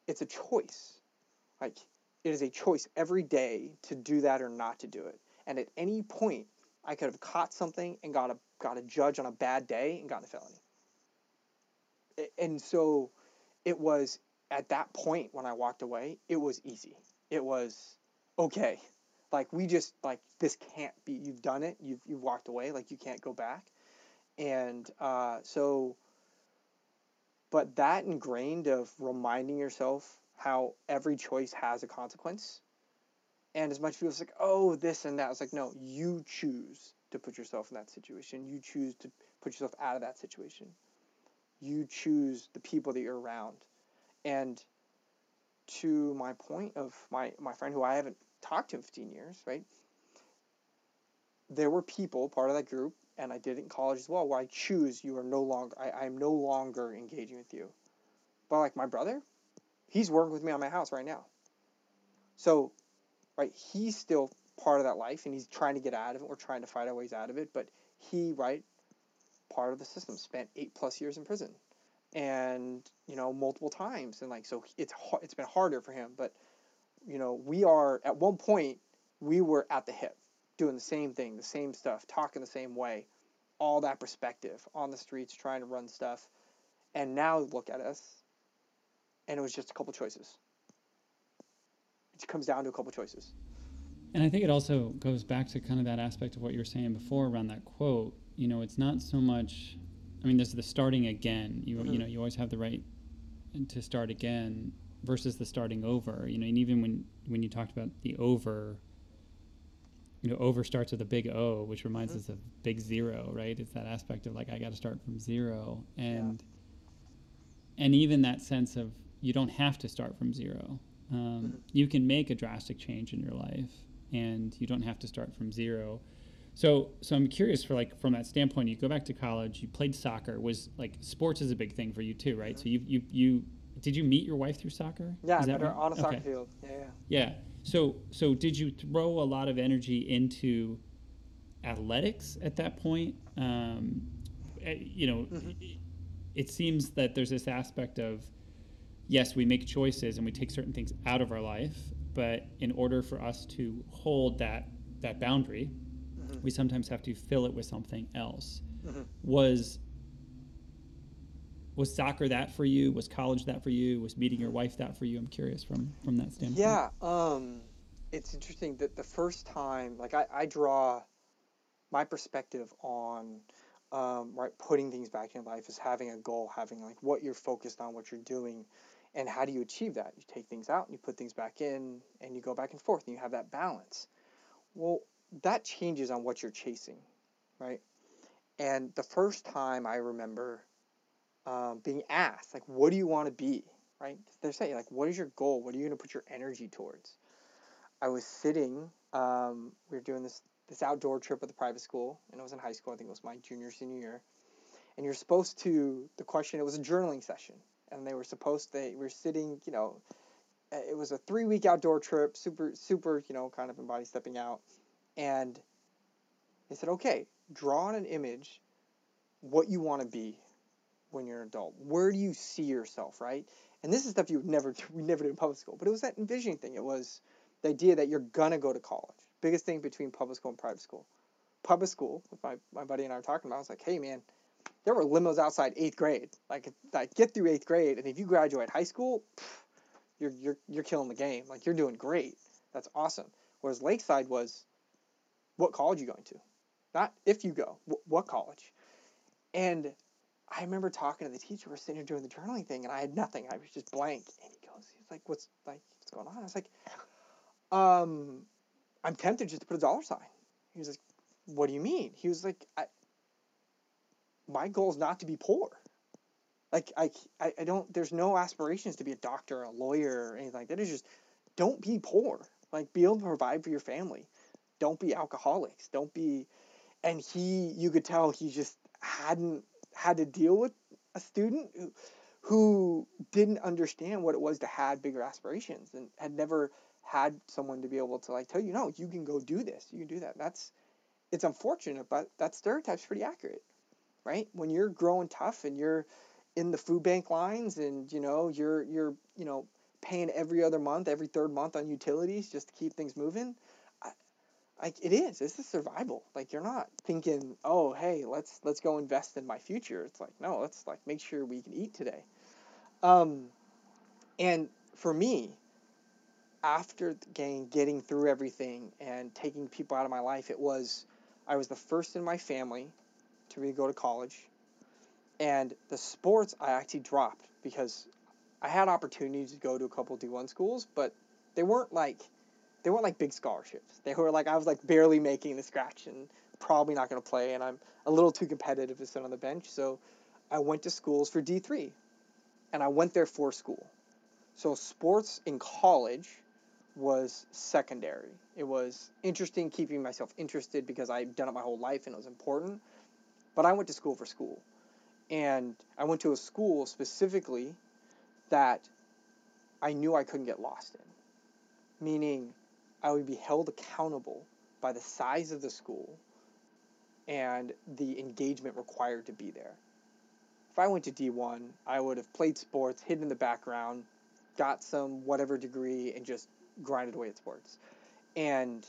it's a choice. Like it is a choice every day to do that or not to do it. And at any point, I could have caught something and got a got a judge on a bad day and gotten a felony. And so it was at that point when I walked away, it was easy. It was okay. Like we just like this can't be you've done it, you've you've walked away, like you can't go back and uh, so but that ingrained of reminding yourself how every choice has a consequence and as much as people like oh this and that it's like no you choose to put yourself in that situation you choose to put yourself out of that situation you choose the people that you're around and to my point of my my friend who i haven't talked to in 15 years right there were people part of that group and I did it in college as well, where I choose you are no longer, I, I'm no longer engaging with you. But like my brother, he's working with me on my house right now. So, right, he's still part of that life and he's trying to get out of it. We're trying to find our ways out of it. But he, right, part of the system, spent eight plus years in prison and, you know, multiple times. And like, so it's, it's been harder for him. But, you know, we are at one point, we were at the hip doing the same thing, the same stuff, talking the same way, all that perspective on the streets, trying to run stuff. And now look at us. And it was just a couple choices. It comes down to a couple choices. And I think it also goes back to kind of that aspect of what you were saying before around that quote. You know, it's not so much. I mean, there's the starting again. You Mhm. you know, you always have the right to start again versus the starting over. You know, and even when when you talked about the over, you know, over starts with a big O, which reminds Mhm. us of big zero, right? It's that aspect of like I got to start from zero, and and even that sense of you don't have to start from zero. Um, Mhm. You can make a drastic change in your life, and you don't have to start from zero. So, so I'm curious for like from that standpoint. You go back to college. You played soccer. Was like sports is a big thing for you too, right? Mhm. So you you you did you meet your wife through soccer? Yeah, Is I that met her on a soccer Okay. field. Yeah, yeah. Yeah. So so did you throw a lot of energy into athletics at that point? Um, eh, you know, Mhm. it, it seems that there's this aspect of yes, we make choices and we take certain things out of our life, but in order for us to hold that that boundary, Mhm. we sometimes have to fill it with something else. Mhm. Was was soccer that for you? Was college that for you? Was meeting your wife that for you? I'm curious from from that standpoint. Yeah, um, it's interesting that the first time, like I, I draw my perspective on, um, right, putting things back in life is having a goal, having like what you're focused on, what you're doing, and how do you achieve that? You take things out and you put things back in, and you go back and forth, and you have that balance. Well, that changes on what you're chasing, right? And the first time I remember um, being asked, like, what do you want to be? right? They're saying like, what is your goal? What are you going to put your energy towards? I was sitting. Um, we were doing this this outdoor trip with the private school, and it was in high school. I think it was my junior senior year. And you're supposed to. The question. It was a journaling session, and they were supposed. They were sitting. You know, it was a three week outdoor trip. Super super. You know, kind of embody stepping out, and they said, okay, draw on an image what you want to be when you're an adult. Where do you see yourself, right? And this is stuff you would never we never did in public school, but it was that envisioning thing. It was the idea that you're gonna go to college. Biggest thing between public school and private school. Public school, with my, my buddy and I were talking about, I was like, hey man, there were limos outside eighth grade. Like, like get through eighth grade, and if you graduate high school, pff, you're you're you're killing the game. Like you're doing great. That's awesome. Whereas Lakeside was, what college you going to? Not if you go, wh- what college? And I remember talking to the teacher. We're sitting here doing the journaling thing, and I had nothing. I was just blank. And he goes, he's like, "What's like, what's going on?" I was like, "Um, I'm tempted just to put a dollar sign." He was like, "What do you mean?" He was like, "I, my goal is not to be poor. Like, I, I, I don't. There's no aspirations to be a doctor, or a lawyer, or anything like that. It's just don't be poor. Like, be able to provide for your family. Don't be alcoholics. Don't be." And he, you could tell he just hadn't had to deal with a student who, who didn't understand what it was to have bigger aspirations and had never had someone to be able to like tell you no you can go do this you can do that that's it's unfortunate but that stereotype's pretty accurate right? When you're growing tough and you're in the food bank lines and you know you're you're you know paying every other month every third month on utilities just to keep things moving like it is this is survival. Like you're not thinking oh hey let's let's go invest in my future. It's like no let's like make sure we can eat today. Um and for me after the game getting through everything and taking people out of my life it was i was the first in my family to really go to college and the sports i actually dropped because i had opportunities to go to a couple d1 schools but they weren't like they weren't like big scholarships. They were like I was like barely making the scratch and probably not going to play, and I'm a little too competitive to sit on the bench. So I went to schools for D three, and I went there for school. So sports in college was secondary. It was interesting keeping myself interested because I'd done it my whole life and it was important. But I went to school for school, and I went to a school specifically that I knew I couldn't get lost in. Meaning, I would be held accountable by the size of the school and the engagement required to be there. If I went to D1, I would have played sports, hidden in the background, got some whatever degree, and just grinded away at sports. And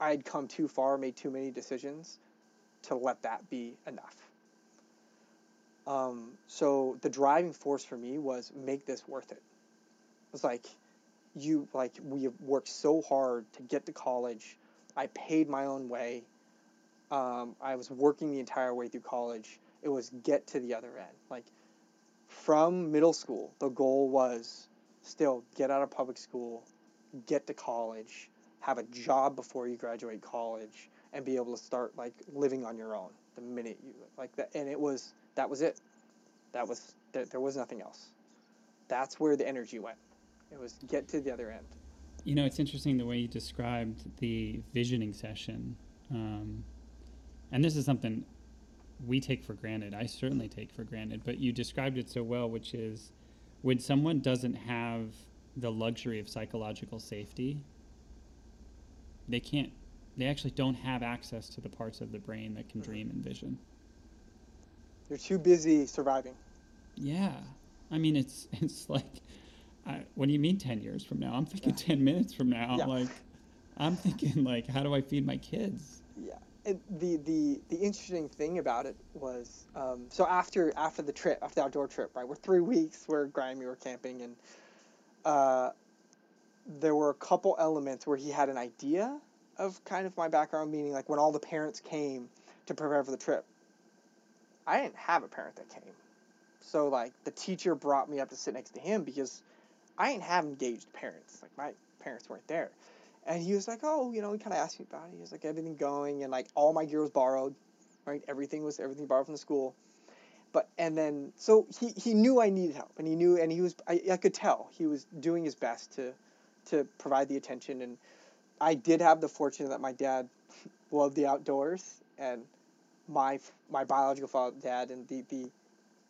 I had come too far, made too many decisions to let that be enough. Um, so the driving force for me was make this worth it. It was like you like we have worked so hard to get to college. I paid my own way. Um, I was working the entire way through college. It was get to the other end. Like from middle school, the goal was still get out of public school, get to college, have a job before you graduate college, and be able to start like living on your own the minute you like that. And it was that was it. That was there, there was nothing else. That's where the energy went. It was get to the other end. You know, it's interesting the way you described the visioning session. Um, and this is something we take for granted. I certainly take for granted, but you described it so well, which is when someone doesn't have the luxury of psychological safety, they can't, they actually don't have access to the parts of the brain that can dream and vision. You're too busy surviving. Yeah. I mean, it's, it's like, I, what do you mean 10 years from now? I'm thinking 10 minutes from now. Yeah. Like, I'm thinking, like, how do I feed my kids? Yeah. And the, the, the interesting thing about it was um, so after after the trip after the outdoor trip right we're three weeks we're we were camping and uh, there were a couple elements where he had an idea of kind of my background meaning like when all the parents came to prepare for the trip I didn't have a parent that came so like the teacher brought me up to sit next to him because I didn't have engaged parents like my parents weren't there and he was like, oh, you know, he kind of asked me about it. He was like, everything going, and like all my gear was borrowed, right? Everything was everything borrowed from the school. But and then so he, he knew I needed help, and he knew, and he was I, I could tell he was doing his best to to provide the attention. And I did have the fortune that my dad loved the outdoors, and my my biological father, dad, and the the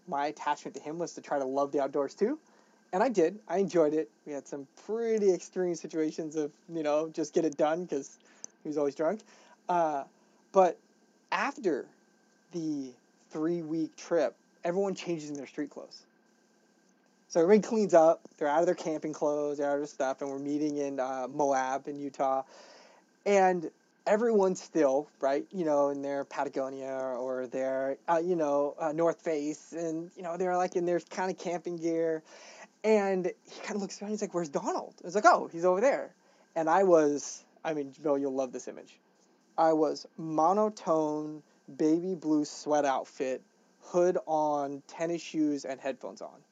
my attachment to him was to try to love the outdoors too and I did. I enjoyed it. We had some pretty extreme situations of you know just get it done because he was always drunk. Uh, but after the three week trip, everyone changes in their street clothes. So everybody cleans up. They're out of their camping clothes. They're out of their stuff, and we're meeting in uh, Moab in Utah, and everyone's still right, you know, in their Patagonia or their uh, you know uh, North Face, and you know they're like in their kind of camping gear and he kind of looks around. He's like, "Where's Donald?" I was like, "Oh, he's over there." And I was, I mean, Bill, you'll love this image. I was monotone baby blue sweat outfit, hood on, tennis shoes, and headphones on.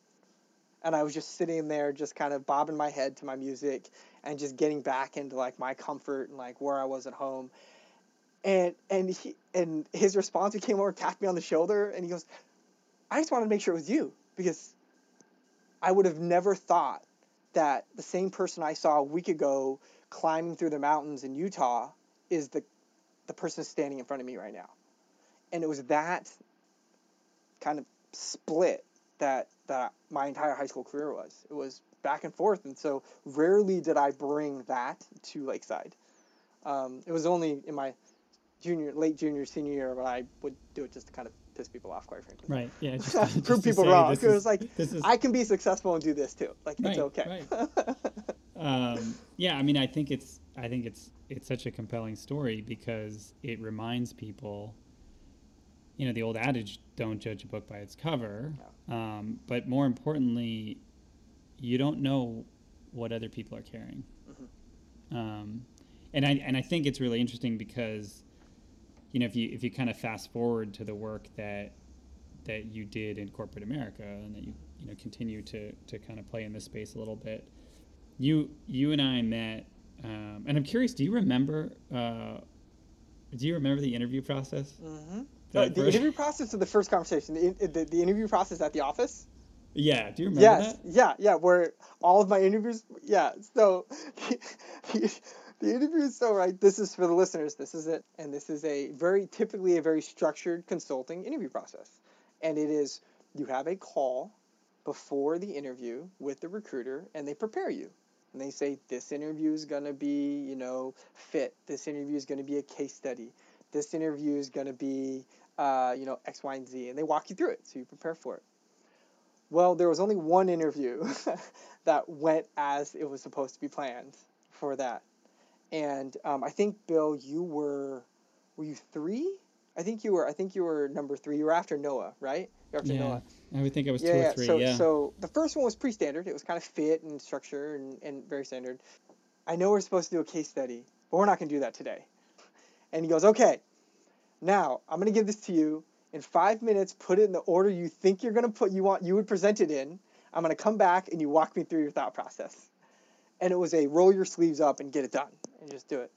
And I was just sitting there, just kind of bobbing my head to my music and just getting back into like my comfort and like where I was at home. And and he and his response, he came over, tapped me on the shoulder, and he goes, "I just wanted to make sure it was you because I would have never thought that the same person I saw a week ago climbing through the mountains in Utah is the the person standing in front of me right now. And it was that kind of split that that my entire high school career was. It was back and forth, and so rarely did I bring that to Lakeside. Um, it was only in my junior, late junior, senior year where I would do it just to kind of piss people off, quite frankly. Right. Yeah. Just, just Prove people wrong. Because it's like is I can be successful and do this too. Like it's Right, okay. um, yeah, I mean, I think it's I think it's it's such a compelling story because it reminds people, you know, the old adage, "Don't judge a book by its cover," um, but more importantly, you don't know what other people are carrying. Um, and I and I think it's really interesting because, you know, if you if you kind of fast forward to the work that that you did in corporate America and that you you know continue to to kind of play in this space a little bit. You you and I met, um, and I'm curious. Do you remember? Uh, do you remember the interview process? mm-hmm. That the interview process of the first conversation, the, the, the interview process at the office. Yeah. Do you remember yes, that? yeah, yeah. Where all of my interviews, yeah. So the, the interview is so right. This is for the listeners. This is it, and this is a very typically a very structured consulting interview process, and it is you have a call before the interview with the recruiter and they prepare you. And they say, this interview is going to be, you know, fit. This interview is going to be a case study. This interview is going to be, uh, you know, X, Y, and Z. And they walk you through it so you prepare for it. Well, there was only one interview that went as it was supposed to be planned for that. And um, I think, Bill, you were, were you three? I think you were. I think you were number three. You were after Noah, right? You're after yeah, Noah. I would think I was Yeah, two yeah. or three. So, yeah. so the first one was pre-standard. It was kind of fit and structure and, and very standard. I know we're supposed to do a case study, but we're not going to do that today. And he goes, okay, now I'm going to give this to you in five minutes. Put it in the order you think you're going to put you want you would present it in. I'm going to come back and you walk me through your thought process. And it was a roll your sleeves up and get it done and just do it.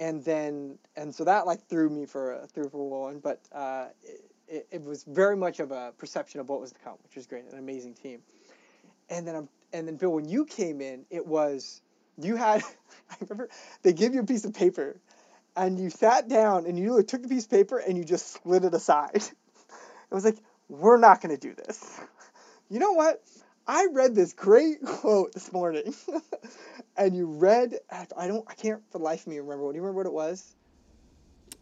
And then and so that like threw me for a threw for a whirlwind, but uh, it, it, it was very much of a perception of what was to come, which was great, an amazing team. And then I'm and then Bill, when you came in, it was you had I remember they give you a piece of paper and you sat down and you took the piece of paper and you just slid it aside. It was like, we're not gonna do this. You know what? I read this great quote this morning. and you read I don't I can't for the life of me remember. What do you remember what it was?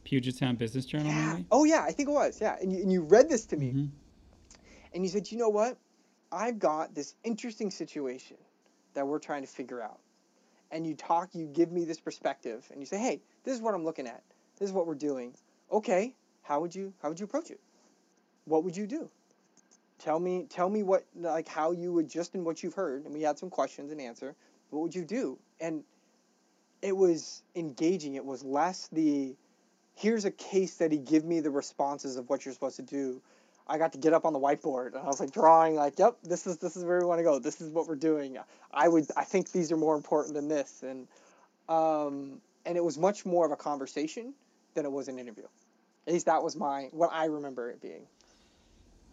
Puget Sound Business Journal, Yeah. maybe. Oh yeah, I think it was. Yeah. And you, and you read this to me. Mhm. And you said, you know what? I've got this interesting situation that we're trying to figure out. And you talk, you give me this perspective, and you say, hey, this is what I'm looking at. This is what we're doing. Okay, how would you how would you approach it? What would you do? Tell me tell me what like how you would just in what you've heard, and we had some questions and answer. What would you do? And it was engaging. It was less the here's a case study, give me the responses of what you're supposed to do. I got to get up on the whiteboard and I was like drawing like, yep, this is this is where we want to go. This is what we're doing. I would I think these are more important than this and um and it was much more of a conversation than it was an interview. At least that was my what I remember it being.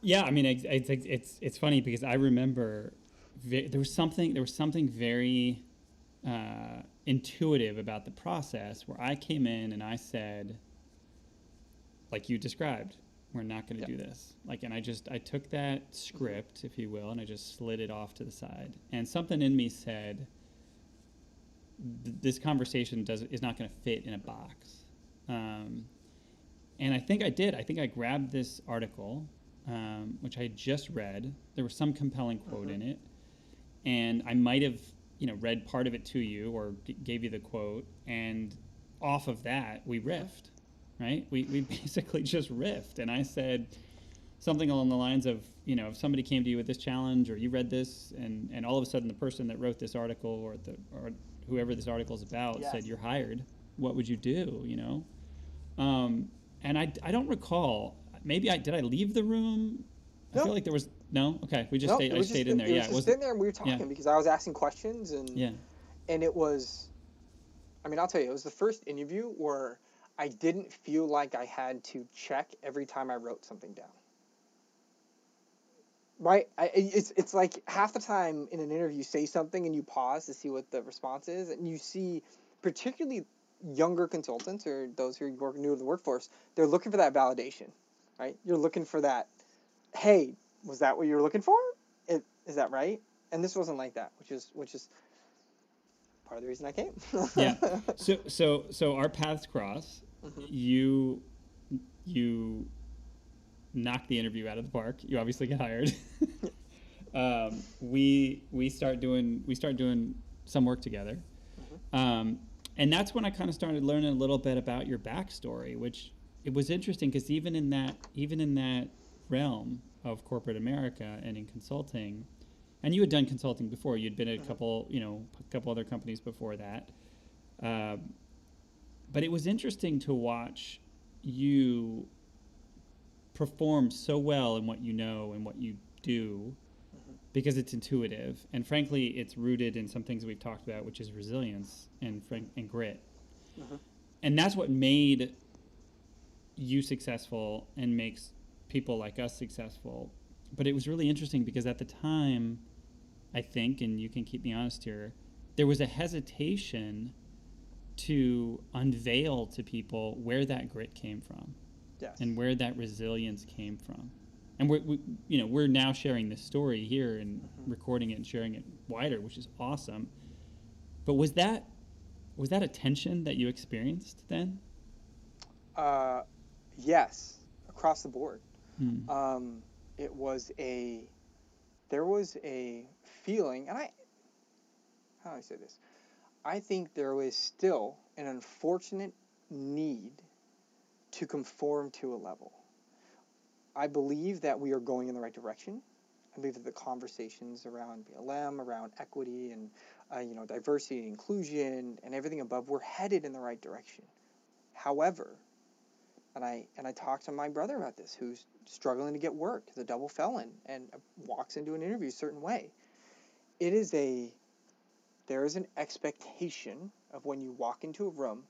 Yeah, I mean, it's it's it's, it's funny because I remember ve- there was something there was something very uh, intuitive about the process where I came in and I said, like you described, we're not going to Yeah. do this. Like, and I just I took that script, if you will, and I just slid it off to the side, and something in me said, this conversation does is not going to fit in a box. Um, and I think I did. I think I grabbed this article, um, which I had just read. There was some compelling quote in it, and I might have, you know, read part of it to you or g- gave you the quote, and off of that we riffed, right? We we basically just riffed, and I said something along the lines of, you know, if somebody came to you with this challenge or you read this, and and all of a sudden the person that wrote this article or the or whoever this article is about Yes. said you're hired, what would you do? You know. Um, and I, I don't recall. Maybe I did. I leave the room. I feel like there was no. Okay, we just No, stayed. I stayed just, in there. It yeah, was it just was. sitting there and we were talking yeah. because I was asking questions and Yeah, and it was i mean i'll tell you it was the first interview where i didn't feel like i had to check every time i wrote something down right I, it's, it's like half the time in an interview you say something and you pause to see what the response is and you see particularly younger consultants or those who are new to the workforce they're looking for that validation right you're looking for that hey was that what you were looking for it, is that right and this wasn't like that which is which is part of the reason I came. yeah. So so so our paths cross. Mhm. You you knock the interview out of the park. You obviously get hired. um, we we start doing we start doing some work together. Um, and that's when I kind of started learning a little bit about your backstory, which it was interesting because even in that even in that realm of corporate America and in consulting, and you had done consulting before. You'd been at a couple, you know, a couple other companies before that. Um, but it was interesting to watch you perform so well in what you know and what you do because it's intuitive. And frankly it's rooted in some things we've talked about which is resilience and frank and grit. Mhm. and that's what made you successful and makes people like us successful. But it was really interesting because at the time i think and you can keep me honest here there was a hesitation to unveil to people where that grit came from yes. and where that resilience came from. and we're we, you know we're now sharing this story here and recording it and sharing it wider, which is awesome. But was that was that a tension that you experienced then? Uh, yes, across the board. Hmm. Um, it was a, there was a feeling, and I, how do I say this? I think there is still an unfortunate need to conform to a level. I believe that we are going in the right direction. I believe that the conversations around BLM, around equity, and uh, you know diversity and inclusion, and everything above, we're headed in the right direction. However, and I and I talked to my brother about this, who's struggling to get work, a double felon, and walks into an interview a certain way. It is a there is an expectation of when you walk into a room,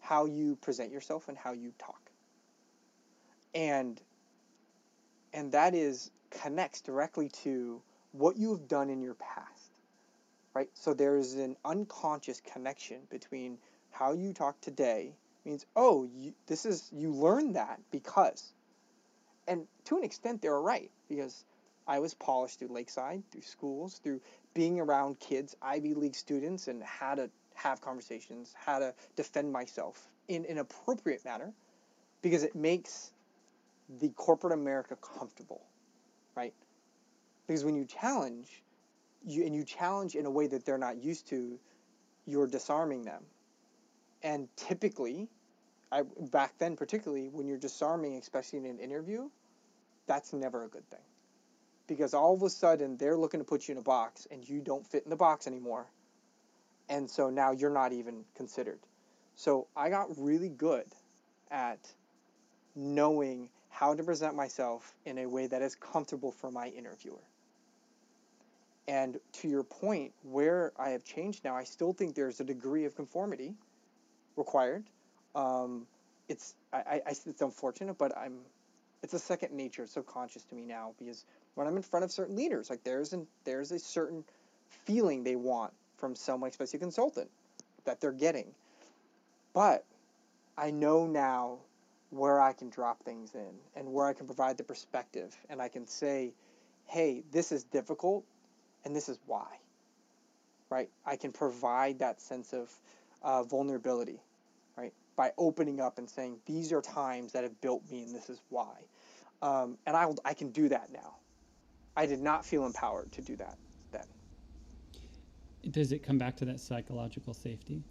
how you present yourself and how you talk, and and that is connects directly to what you have done in your past, right? So there is an unconscious connection between how you talk today means oh you, this is you learned that because and to an extent they're right because i was polished through lakeside through schools through being around kids ivy league students and how to have conversations how to defend myself in an appropriate manner because it makes the corporate america comfortable right because when you challenge you and you challenge in a way that they're not used to you're disarming them and typically I back then particularly when you're disarming, especially in an interview, that's never a good thing. Because all of a sudden they're looking to put you in a box and you don't fit in the box anymore. And so now you're not even considered. So I got really good at knowing how to present myself in a way that is comfortable for my interviewer. And to your point, where I have changed now, I still think there's a degree of conformity required um, it's I, I, it's unfortunate, but I'm it's a second nature, subconscious to me now because when I'm in front of certain leaders, like there's an there's a certain feeling they want from someone, especially a consultant, that they're getting. But I know now where I can drop things in and where I can provide the perspective and I can say, hey, this is difficult and this is why. Right? I can provide that sense of uh, vulnerability right? by opening up and saying these are times that have built me and this is why um, and I, I can do that now i did not feel empowered to do that then. Does it come back to that psychological safety?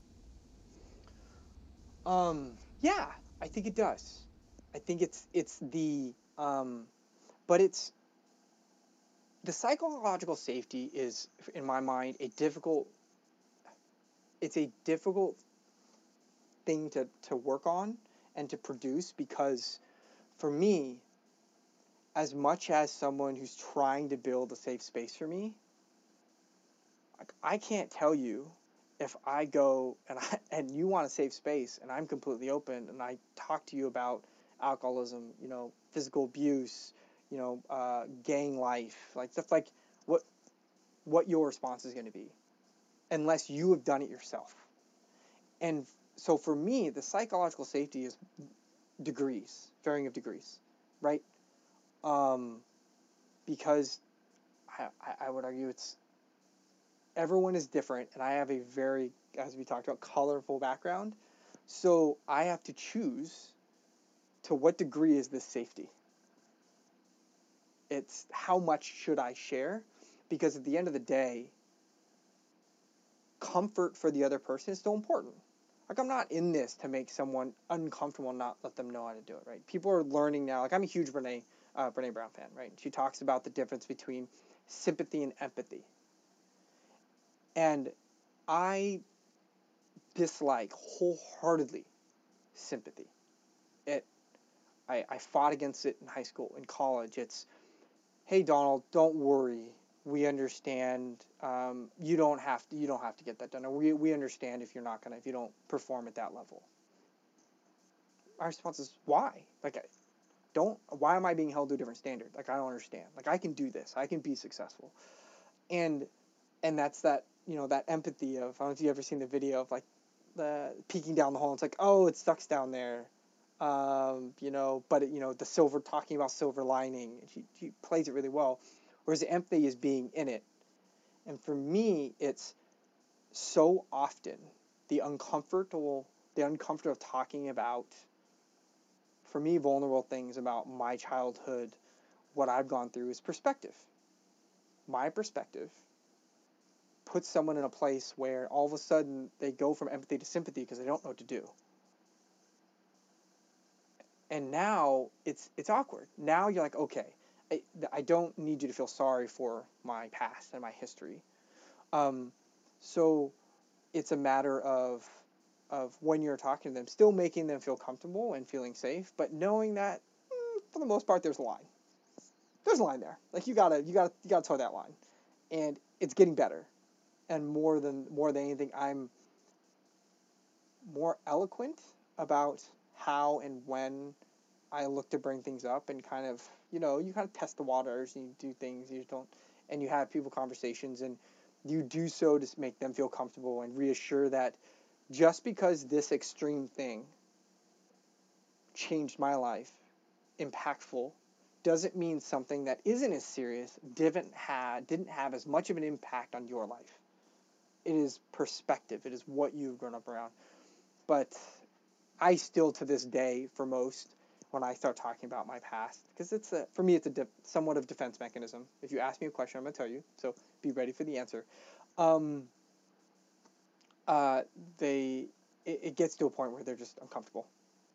Um, yeah i think it does. I think it's it's the um, but it's the psychological safety is in my mind a difficult it's a difficult thing to, to work on and to produce because for me, as much as someone who's trying to build a safe space for me, I can't tell you if I go and I, and you want a safe space and I'm completely open and I talk to you about alcoholism, you know, physical abuse, you know, uh, gang life, like stuff like what what your response is going to be, unless you have done it yourself. And so for me, the psychological safety is degrees, varying of degrees, right? Um, because I, I would argue it's everyone is different, and I have a very, as we talked about, colorful background. So I have to choose to what degree is this safety. It's how much should I share? Because at the end of the day, comfort for the other person is so important like I'm not in this to make someone uncomfortable and not let them know how to do it, right? People are learning now. Like I'm a huge Brene uh, Brene Brown fan, right? She talks about the difference between sympathy and empathy, and I dislike wholeheartedly sympathy. It, I, I fought against it in high school, in college. It's, hey Donald, don't worry we understand um, you don't have to you don't have to get that done. We, we understand if you're not gonna if you don't perform at that level. My response is why? Like, don't why am I being held to a different standard? Like I don't understand. Like I can do this. I can be successful, and and that's that you know that empathy of I don't know if you've ever seen the video of like the peeking down the hole. It's like oh it sucks down there. um, you know, but it, you know the silver talking about silver lining. She, she plays it really well, whereas the empathy is being in it. And for me, it's so often the uncomfortable, the uncomfortable talking about, for me, vulnerable things about my childhood, what I've gone through is perspective. My perspective puts someone in a place where all of a sudden they go from empathy to sympathy because they don't know what to do and now it's it's awkward. Now you're like, okay, I, I don't need you to feel sorry for my past and my history. Um, so it's a matter of of when you're talking to them, still making them feel comfortable and feeling safe, but knowing that mm, for the most part there's a line. There's a line there. Like you gotta you gotta you gotta toe that line, and it's getting better, and more than more than anything, I'm more eloquent about how and when I look to bring things up and kind of, you know, you kind of test the waters and you do things you don't, and you have people conversations and you do so to make them feel comfortable and reassure that just because this extreme thing changed my life, impactful, doesn't mean something that isn't as serious didn't have didn't have as much of an impact on your life. It is perspective. It is what you've grown up around. But I still, to this day, for most, when I start talking about my past, because it's a, for me, it's a de- somewhat of defense mechanism. If you ask me a question, I'm gonna tell you. So be ready for the answer. Um, uh, they, it, it gets to a point where they're just uncomfortable,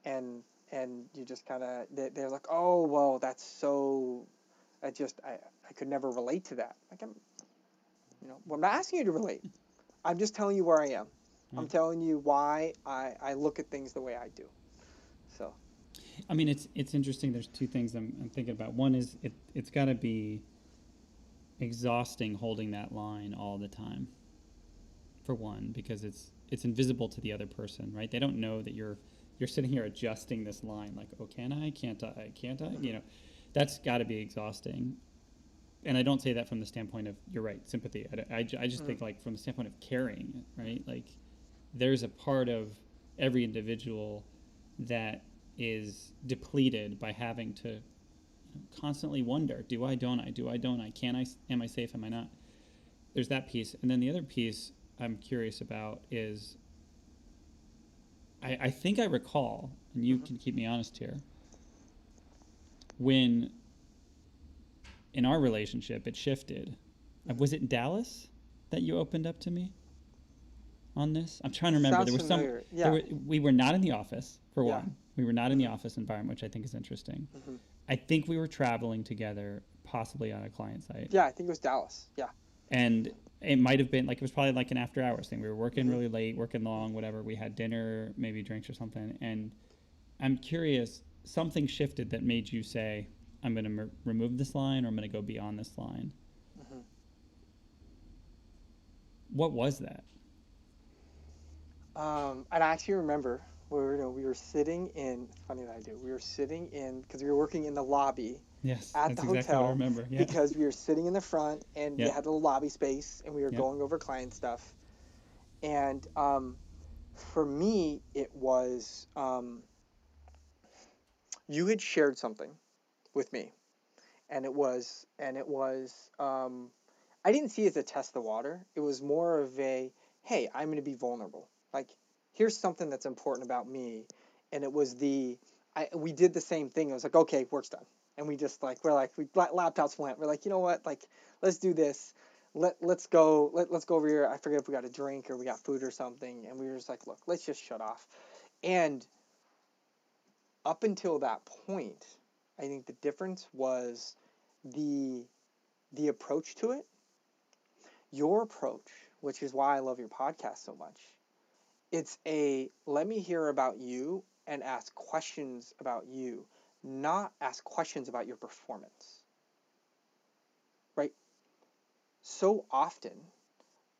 and and you just kind of they, they're like, oh well, that's so. I just I, I could never relate to that. Like I'm, you know, well, I'm not asking you to relate. I'm just telling you where I am. I'm telling you why I, I look at things the way I do. So. I mean, it's it's interesting. There's two things I'm, I'm thinking about. One is it it's got to be exhausting holding that line all the time. For one, because it's it's invisible to the other person, right? They don't know that you're you're sitting here adjusting this line, like, oh, can I? Can't I? Can't I? You know, that's got to be exhausting. And I don't say that from the standpoint of you're right, sympathy. I, I, I just mm. think like from the standpoint of caring, right? Like there's a part of every individual that is depleted by having to constantly wonder do i don't i do i don't i can i am i safe am i not there's that piece and then the other piece i'm curious about is i, I think i recall and you mm-hmm. can keep me honest here when in our relationship it shifted uh, was it dallas that you opened up to me on this? I'm trying to remember. Sounds there was familiar. some. Yeah. Were, we were not in the office for yeah. one. We were not in the office environment, which I think is interesting. Mm-hmm. I think we were traveling together, possibly on a client site. Yeah, I think it was Dallas. Yeah. And it might have been like it was probably like an after hours thing. We were working mm-hmm. really late, working long, whatever. We had dinner, maybe drinks or something. And I'm curious, something shifted that made you say, "I'm going to m- remove this line, or I'm going to go beyond this line." Mm-hmm. What was that? Um, and I actually remember we were, you know, we were sitting in. Funny that I do. We were sitting in because we were working in the lobby. Yes, at the exactly hotel. I remember. Yeah. Because we were sitting in the front and yeah. we had a lobby space and we were yeah. going over client stuff. And um, for me, it was um, you had shared something with me, and it was and it was um, I didn't see it as a test the water. It was more of a hey, I'm going to be vulnerable like here's something that's important about me and it was the I, we did the same thing it was like okay work's done and we just like we're like we laptops went. We're like you know what? Like let's do this. Let let's go let, let's go over here. I forget if we got a drink or we got food or something. And we were just like look let's just shut off. And up until that point i think the difference was the the approach to it. Your approach which is why i love your podcast so much it's a let me hear about you and ask questions about you, not ask questions about your performance. Right? So often,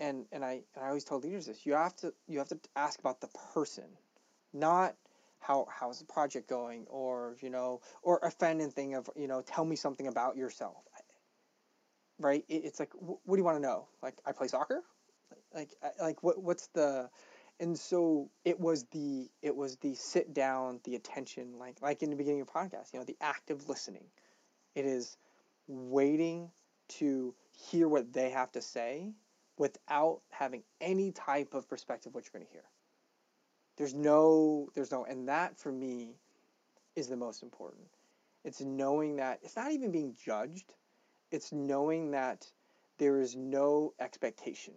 and and I and I always tell leaders this, you have to you have to ask about the person, not how how's the project going or you know or offending thing of you know tell me something about yourself right it, it's like what do you want to know like i play soccer like like what what's the and so it was the it was the sit down the attention like like in the beginning of podcast you know the active listening. It is waiting to hear what they have to say without having any type of perspective what you're going to hear. There's no there's no and that for me is the most important. It's knowing that it's not even being judged. It's knowing that there is no expectation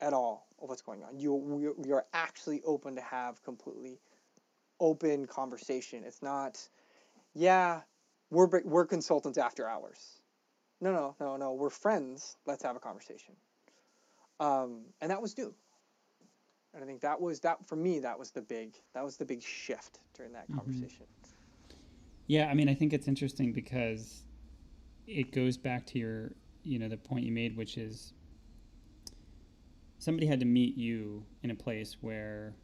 at all of what's going on. You we we are actually open to have completely open conversation. It's not, yeah, we're we're consultants after hours. No, no, no, no. We're friends. Let's have a conversation. Um, and that was new. And I think that was that for me. That was the big that was the big shift during that mm-hmm. conversation. Yeah, I mean, I think it's interesting because it goes back to your, you know, the point you made, which is somebody had to meet you in a place where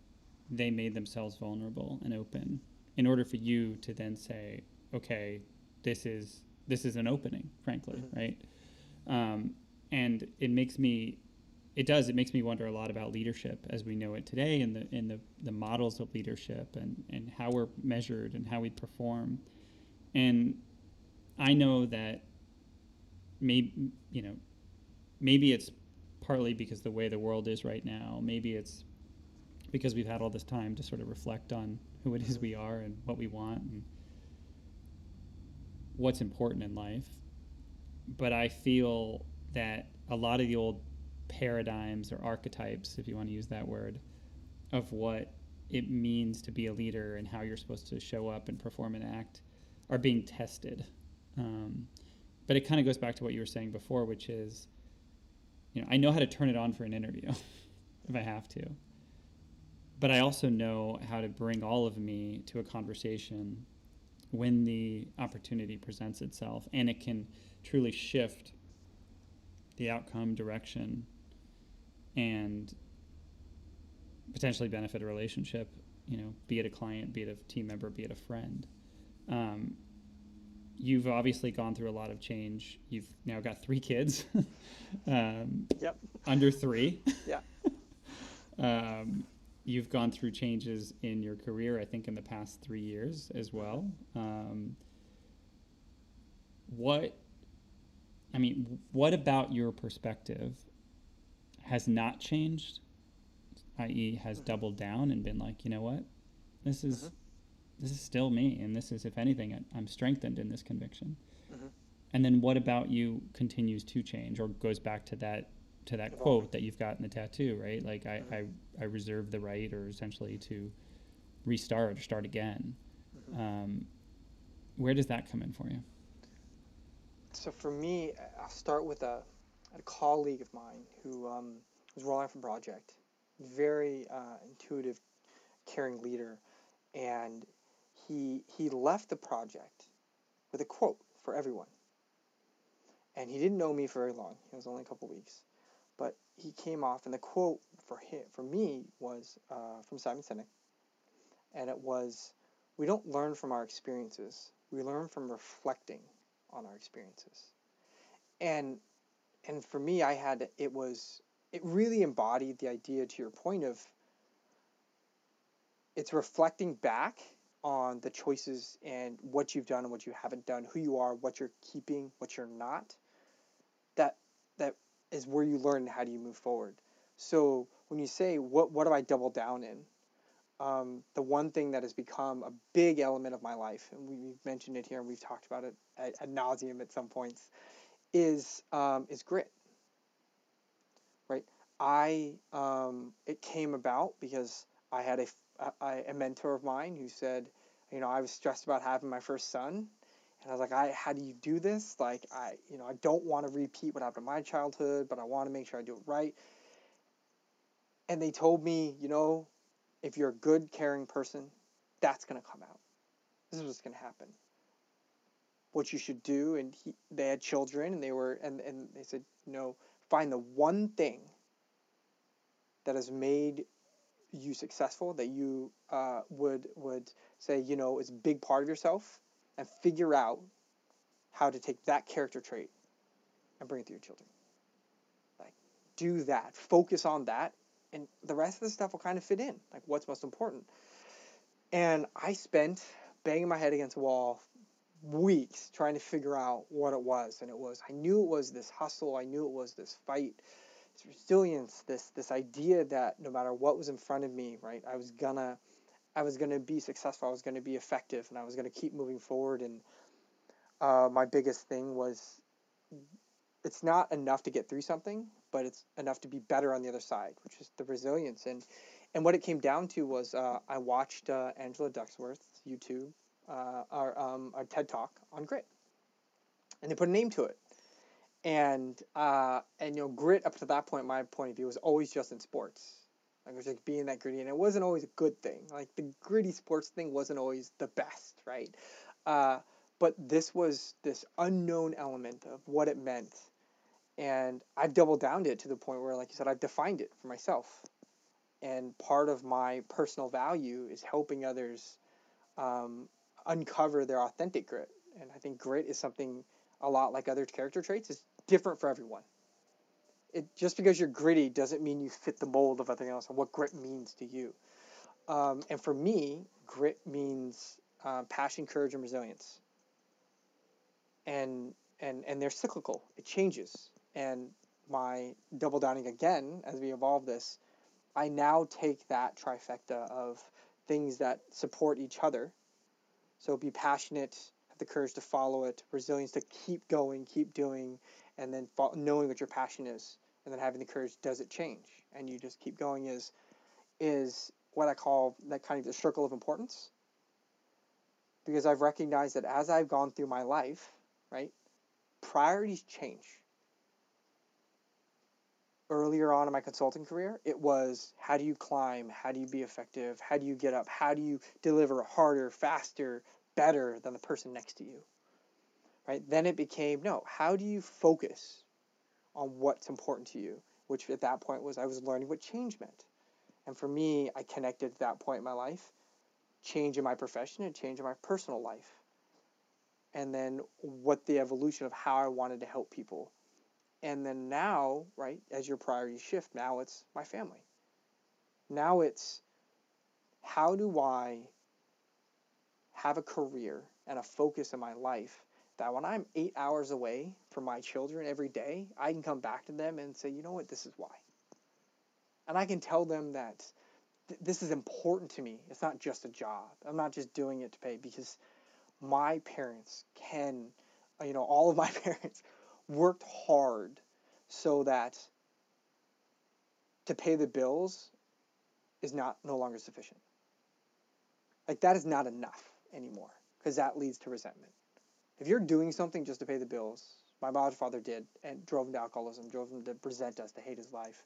they made themselves vulnerable and open in order for you to then say, okay, this is this is an opening, frankly, mm-hmm. right? Um, and it makes me, it does, it makes me wonder a lot about leadership as we know it today, and the in the the models of leadership, and and how we're measured and how we perform, and I know that maybe you know maybe it's partly because the way the world is right now. Maybe it's because we've had all this time to sort of reflect on who it is we are and what we want and what's important in life. But I feel that a lot of the old paradigms or archetypes, if you want to use that word, of what it means to be a leader and how you're supposed to show up and perform and act are being tested. Um, but it kind of goes back to what you were saying before, which is you know, I know how to turn it on for an interview if I have to. But I also know how to bring all of me to a conversation when the opportunity presents itself and it can truly shift the outcome direction and potentially benefit a relationship, you know, be it a client, be it a team member, be it a friend. Um, you've obviously gone through a lot of change. You've now got three kids. um, yep. Under three. yeah. um, you've gone through changes in your career, I think, in the past three years as well. Um, what, I mean, what about your perspective has not changed, i.e., has mm-hmm. doubled down and been like, you know what, this is. Mm-hmm this is still me, and this is, if anything, I'm strengthened in this conviction. Mm-hmm. And then what about you continues to change, or goes back to that to that quote that you've got in the tattoo, right? Like I, mm-hmm. I, I reserve the right, or essentially to restart or start again. Mm-hmm. Um, where does that come in for you? So for me, I'll start with a, a colleague of mine who um, was rolling off a project, very uh, intuitive, caring leader, and he he left the project with a quote for everyone. And he didn't know me for very long. It was only a couple weeks, but he came off, and the quote for him for me was uh, from Simon Sinek, and it was, "We don't learn from our experiences. We learn from reflecting on our experiences." And and for me, I had it was it really embodied the idea to your point of it's reflecting back on the choices and what you've done and what you haven't done, who you are, what you're keeping, what you're not. That that is where you learn how do you move forward. So when you say what what do I double down in, um, the one thing that has become a big element of my life, and we've mentioned it here and we've talked about it ad, ad nauseum at some points, is um, is grit. Right, I um, it came about because I had a a, a mentor of mine who said, you know, I was stressed about having my first son. And I was like, I, how do you do this? Like, I, you know, I don't want to repeat what happened in my childhood, but I want to make sure I do it right. And they told me, you know, if you're a good, caring person, that's going to come out. This is what's going to happen. What you should do, and he, they had children, and they were, and, and they said, you know, find the one thing that has made you successful that you uh, would would say you know is a big part of yourself and figure out how to take that character trait and bring it to your children like do that focus on that and the rest of the stuff will kind of fit in, like what's most important. And I spent banging my head against a wall weeks trying to figure out what it was. And it was, I knew it was this hustle, I knew it was this fight, resilience, this this idea that no matter what was in front of me, right, I was gonna I was gonna be successful, I was gonna be effective, and I was gonna keep moving forward. And uh, my biggest thing was it's not enough to get through something, but it's enough to be better on the other side, which is the resilience. And and what it came down to was uh, I watched uh, Angela Duckworth's YouTube, uh, our, um, our TED Talk on grit, and they put a name to it. And uh, and you know grit up to that point, my point of view was always just in sports. Like it was like being that gritty, and it wasn't always a good thing. Like the gritty sports thing wasn't always the best, right? Uh, but this was this unknown element of what it meant and I've doubled down to it to the point where, like you said, I've defined it for myself. And part of my personal value is helping others um, uncover their authentic grit. And I think grit is something a lot like other character traits. It's different for everyone. It just because you're gritty doesn't mean you fit the mold of everything else and what grit means to you. Um, and for me, grit means uh, passion, courage, and resilience. And and and they're cyclical. It changes and my double downing again as we evolve this, I now take that trifecta of things that support each other. So be passionate, have the courage to follow it, resilience to keep going, keep doing, and then knowing what your passion is, and then having the courage. Does it change? And you just keep going. Is is what I call that kind of the circle of importance. Because I've recognized that as I've gone through my life, right, priorities change earlier on in my consulting career, it was how do you climb? How do you be effective? How do you get up? How do you deliver harder, faster, better than the person next to you? Right? Then it became no, how do you focus on what's important to you? Which at that point was I was learning what change meant. And for me, I connected at that point in my life, change in my profession and change in my personal life. And then what the evolution of how I wanted to help people and then now, right, as your priorities shift, now it's my family. Now it's how do I have a career and a focus in my life that when I'm eight hours away from my children every day, I can come back to them and say, you know what, this is why. And I can tell them that th- this is important to me. It's not just a job. I'm not just doing it to pay because my parents can, you know, all of my parents worked hard so that to pay the bills is not no longer sufficient. Like that is not enough anymore because that leads to resentment. If you're doing something just to pay the bills, my biological father did and drove him to alcoholism, drove him to resent us, to hate his life.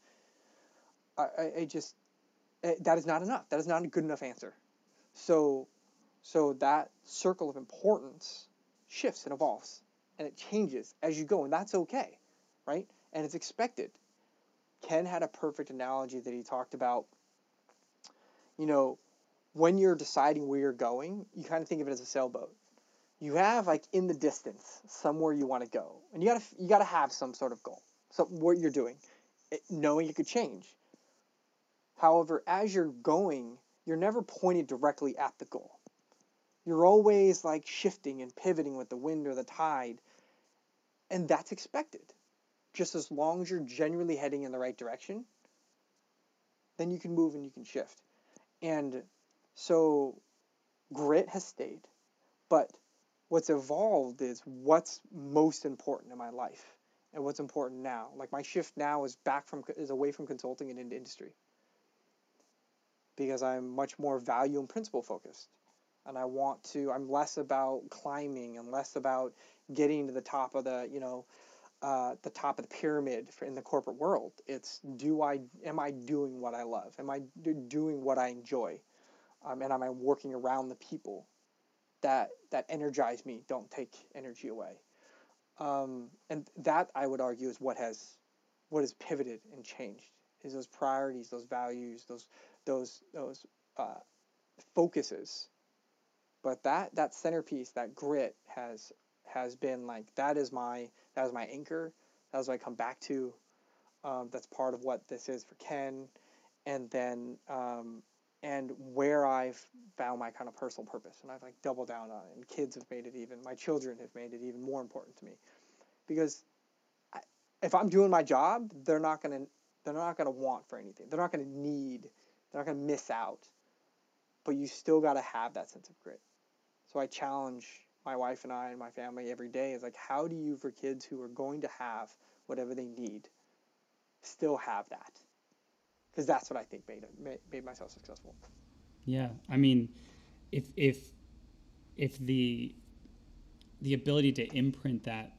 I, I, I just it, eh, that is not enough. That is not a good enough answer. So, so that circle of importance shifts and evolves and it changes as you go, and that's okay, right? And it's expected. Ken had a perfect analogy that he talked about. You know, when you're deciding where you're going, you kind of think of it as a sailboat. You have like in the distance somewhere you want to go, and you gotta you gotta have some sort of goal, so what you're doing, it, knowing it could change. However, as you're going, you're never pointed directly at the goal. You're always like shifting and pivoting with the wind or the tide and that's expected. Just as long as you're genuinely heading in the right direction, then you can move and you can shift. And so grit has stayed, but what's evolved is what's most important in my life and what's important now. Like my shift now is back from is away from consulting and into industry because I'm much more value and principle focused. And I want to, I'm less about climbing and less about getting to the top of the you know uh, the top of the pyramid in the corporate world. It's do I am I doing what I love? Am I doing what I enjoy? Um, and am I working around the people that that energize me? Don't take energy away. Um, and that I would argue is what has what has pivoted and changed is those priorities, those values, those those those uh, focuses. But that that centerpiece, that grit, has has been like that is my that is my anchor. That is what I come back to. Um, that's part of what this is for Ken, and then um, and where I've found my kind of personal purpose, and I've like doubled down on it. And kids have made it even. My children have made it even more important to me, because I, if I'm doing my job, they're not gonna they're not gonna want for anything. They're not gonna need. They're not gonna miss out. But you still got to have that sense of grit. So I challenge my wife and I and my family every day is like, how do you, for kids who are going to have whatever they need, still have that? Because that's what I think made, made made myself successful. Yeah, I mean, if if if the the ability to imprint that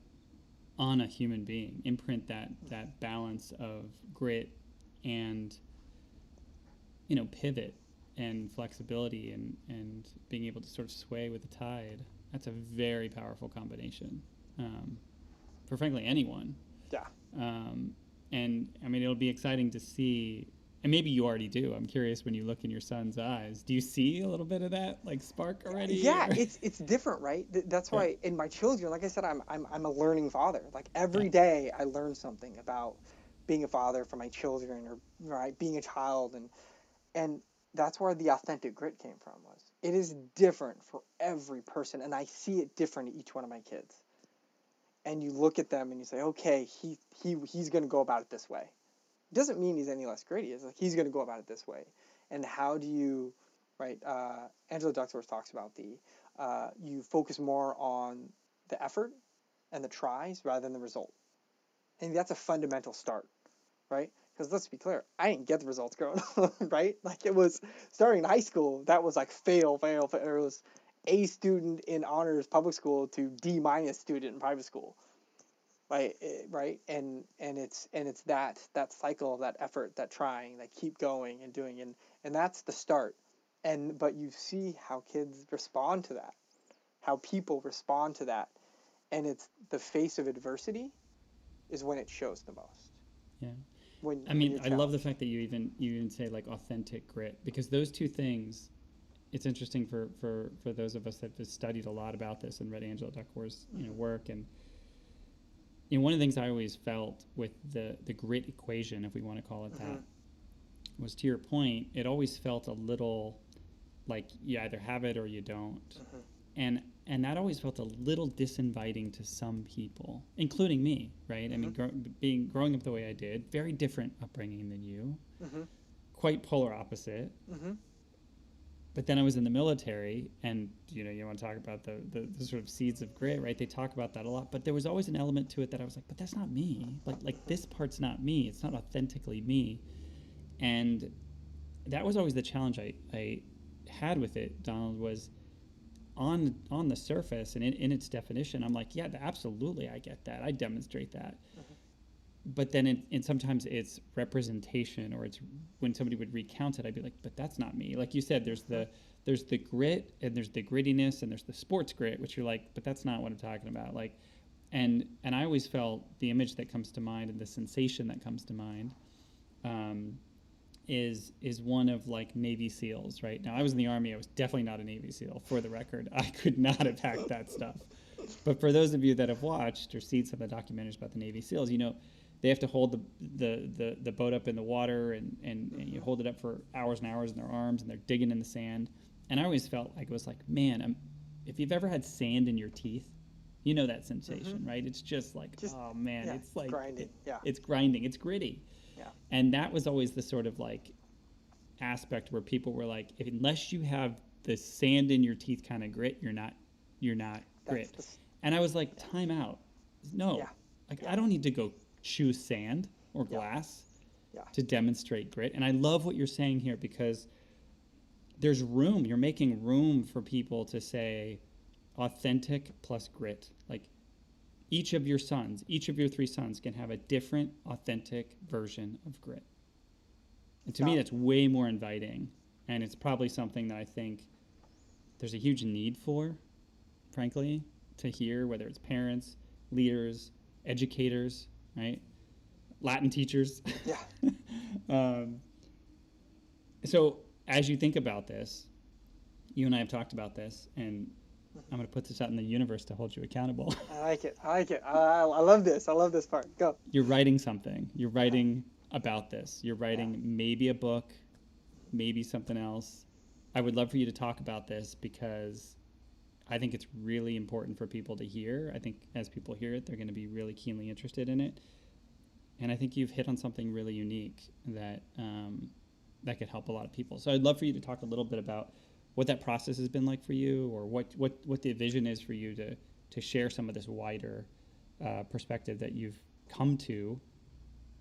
on a human being, imprint that that balance of grit and you know pivot and flexibility and and being able to sort of sway with the tide, that's a very powerful combination um, for frankly anyone. Yeah. Um, and I mean, it'll be exciting to see and maybe you already do. I'm curious when you look in your son's eyes. Do you see a little bit of that like spark already? Yeah, or- it's it's different, right? Th- That's Yeah. why in my children, like I said, I'm I'm I'm a learning father. Like every Yeah. day, I learn something about being a father for my children, or right, being a child, and and that's where the authentic grit came from. Was it is different for every person, and I see it different in each one of my kids. And you look at them and you say, okay, he he he's going to go about it this way. Doesn't mean he's any less gritty. It's like he's going to go about it this way. And how do you, right? Uh, Angela Duckworth talks about the uh, you focus more on the effort and the tries rather than the result. And that's a fundamental start, right? Because let's be clear, I didn't get the results growing up, right? Like it was starting in high school, that was like fail, fail, fail. It was A student in honors public school to D minus student in private school, right? Eh, Right? And and it's and it's that that cycle, that effort, that trying, that keep going and doing, and and that's the start. And but you see how kids respond to that, how people respond to that, and it's the face of adversity, is when it shows the most. Yeah. When I mean, I love the fact that you even you even say like authentic grit because those two things. It's interesting for for for those of us that have studied a lot about this and read Angela Duckworth's you know work and. You know, one of the things I always felt with the the grit equation, if we want to call it that, Mhm. was to your point. It always felt a little like you either have it or you don't, Mhm. and and that always felt a little disinviting to some people, including me. Right? I mean, Mhm. being growing up the way I did, very different upbringing than you, quite polar opposite. But then I was in the military, and you know, you want to talk about the, the, the sort of seeds of grit, right? They talk about that a lot, but there was always an element to it that I was like, but that's not me. Like, like this part's not me. It's not authentically me, and that was always the challenge I, I had with it. Donald was on on the surface and in, in its definition, I'm like, yeah, absolutely, I get that. I demonstrate that. But then, it, and sometimes it's representation, or it's when somebody would recount it, I'd be like, but that's not me. Like you said, there's the there's the grit and there's the grittiness and there's the sports grit, which you're like, but that's not what I'm talking about. Like, and and I always felt the image that comes to mind and the sensation that comes to mind um, is is one of like Navy SEALs. Right now, I was in the Army. I was definitely not a Navy SEAL. For the record, I could not have hacked that stuff. But for those of you that have watched or seen some of the documentaries about the Navy SEAls, you know they have to hold the the, the, the boat up in the water and, and, and you hold it up for hours and hours in their arms and they're digging in the sand. And I always felt like it was like, man, I'm, if you've ever had sand in your teeth, you know that sensation, mm-hmm. right? It's just like, Just- oh man, yeah, it's like grinding, it- yeah. it's grinding, it's gritty. Yeah. And that was always the sort of like aspect where people were like, if, unless you have the sand in your teeth kind of grit, you're not, you're not That's grit. the And I was like, time out. No. Yeah. Like. I don't need to go chew sand or glass Yeah. to demonstrate grit. And I love what you're saying here because there's room. You're making room for people to say authentic plus grit. Like each of your sons, each of your three sons can have a different authentic version of grit. And to me that's way more inviting and it's probably something that I think there's a huge need for, frankly, to hear whether it's parents, leaders, educators, right? Latin teachers. Yeah. um, so as you think about this, you and I have talked about this, and I'm going to put this out in the universe to hold you accountable. I like it. I like it. I, I I love this. I love this part. Go. You're writing something. You're writing about this. You're writing maybe a book, maybe something else. I would love for you to talk about this because I think it's really important for people to hear. I think as people hear it, they're going to be really keenly interested in it. And I think you've hit on something really unique that um, that could help a lot of people. So I'd love for you to talk a little bit about what that process has been like for you, or what what what the vision is for you to to share some of this wider uh, perspective that you've come to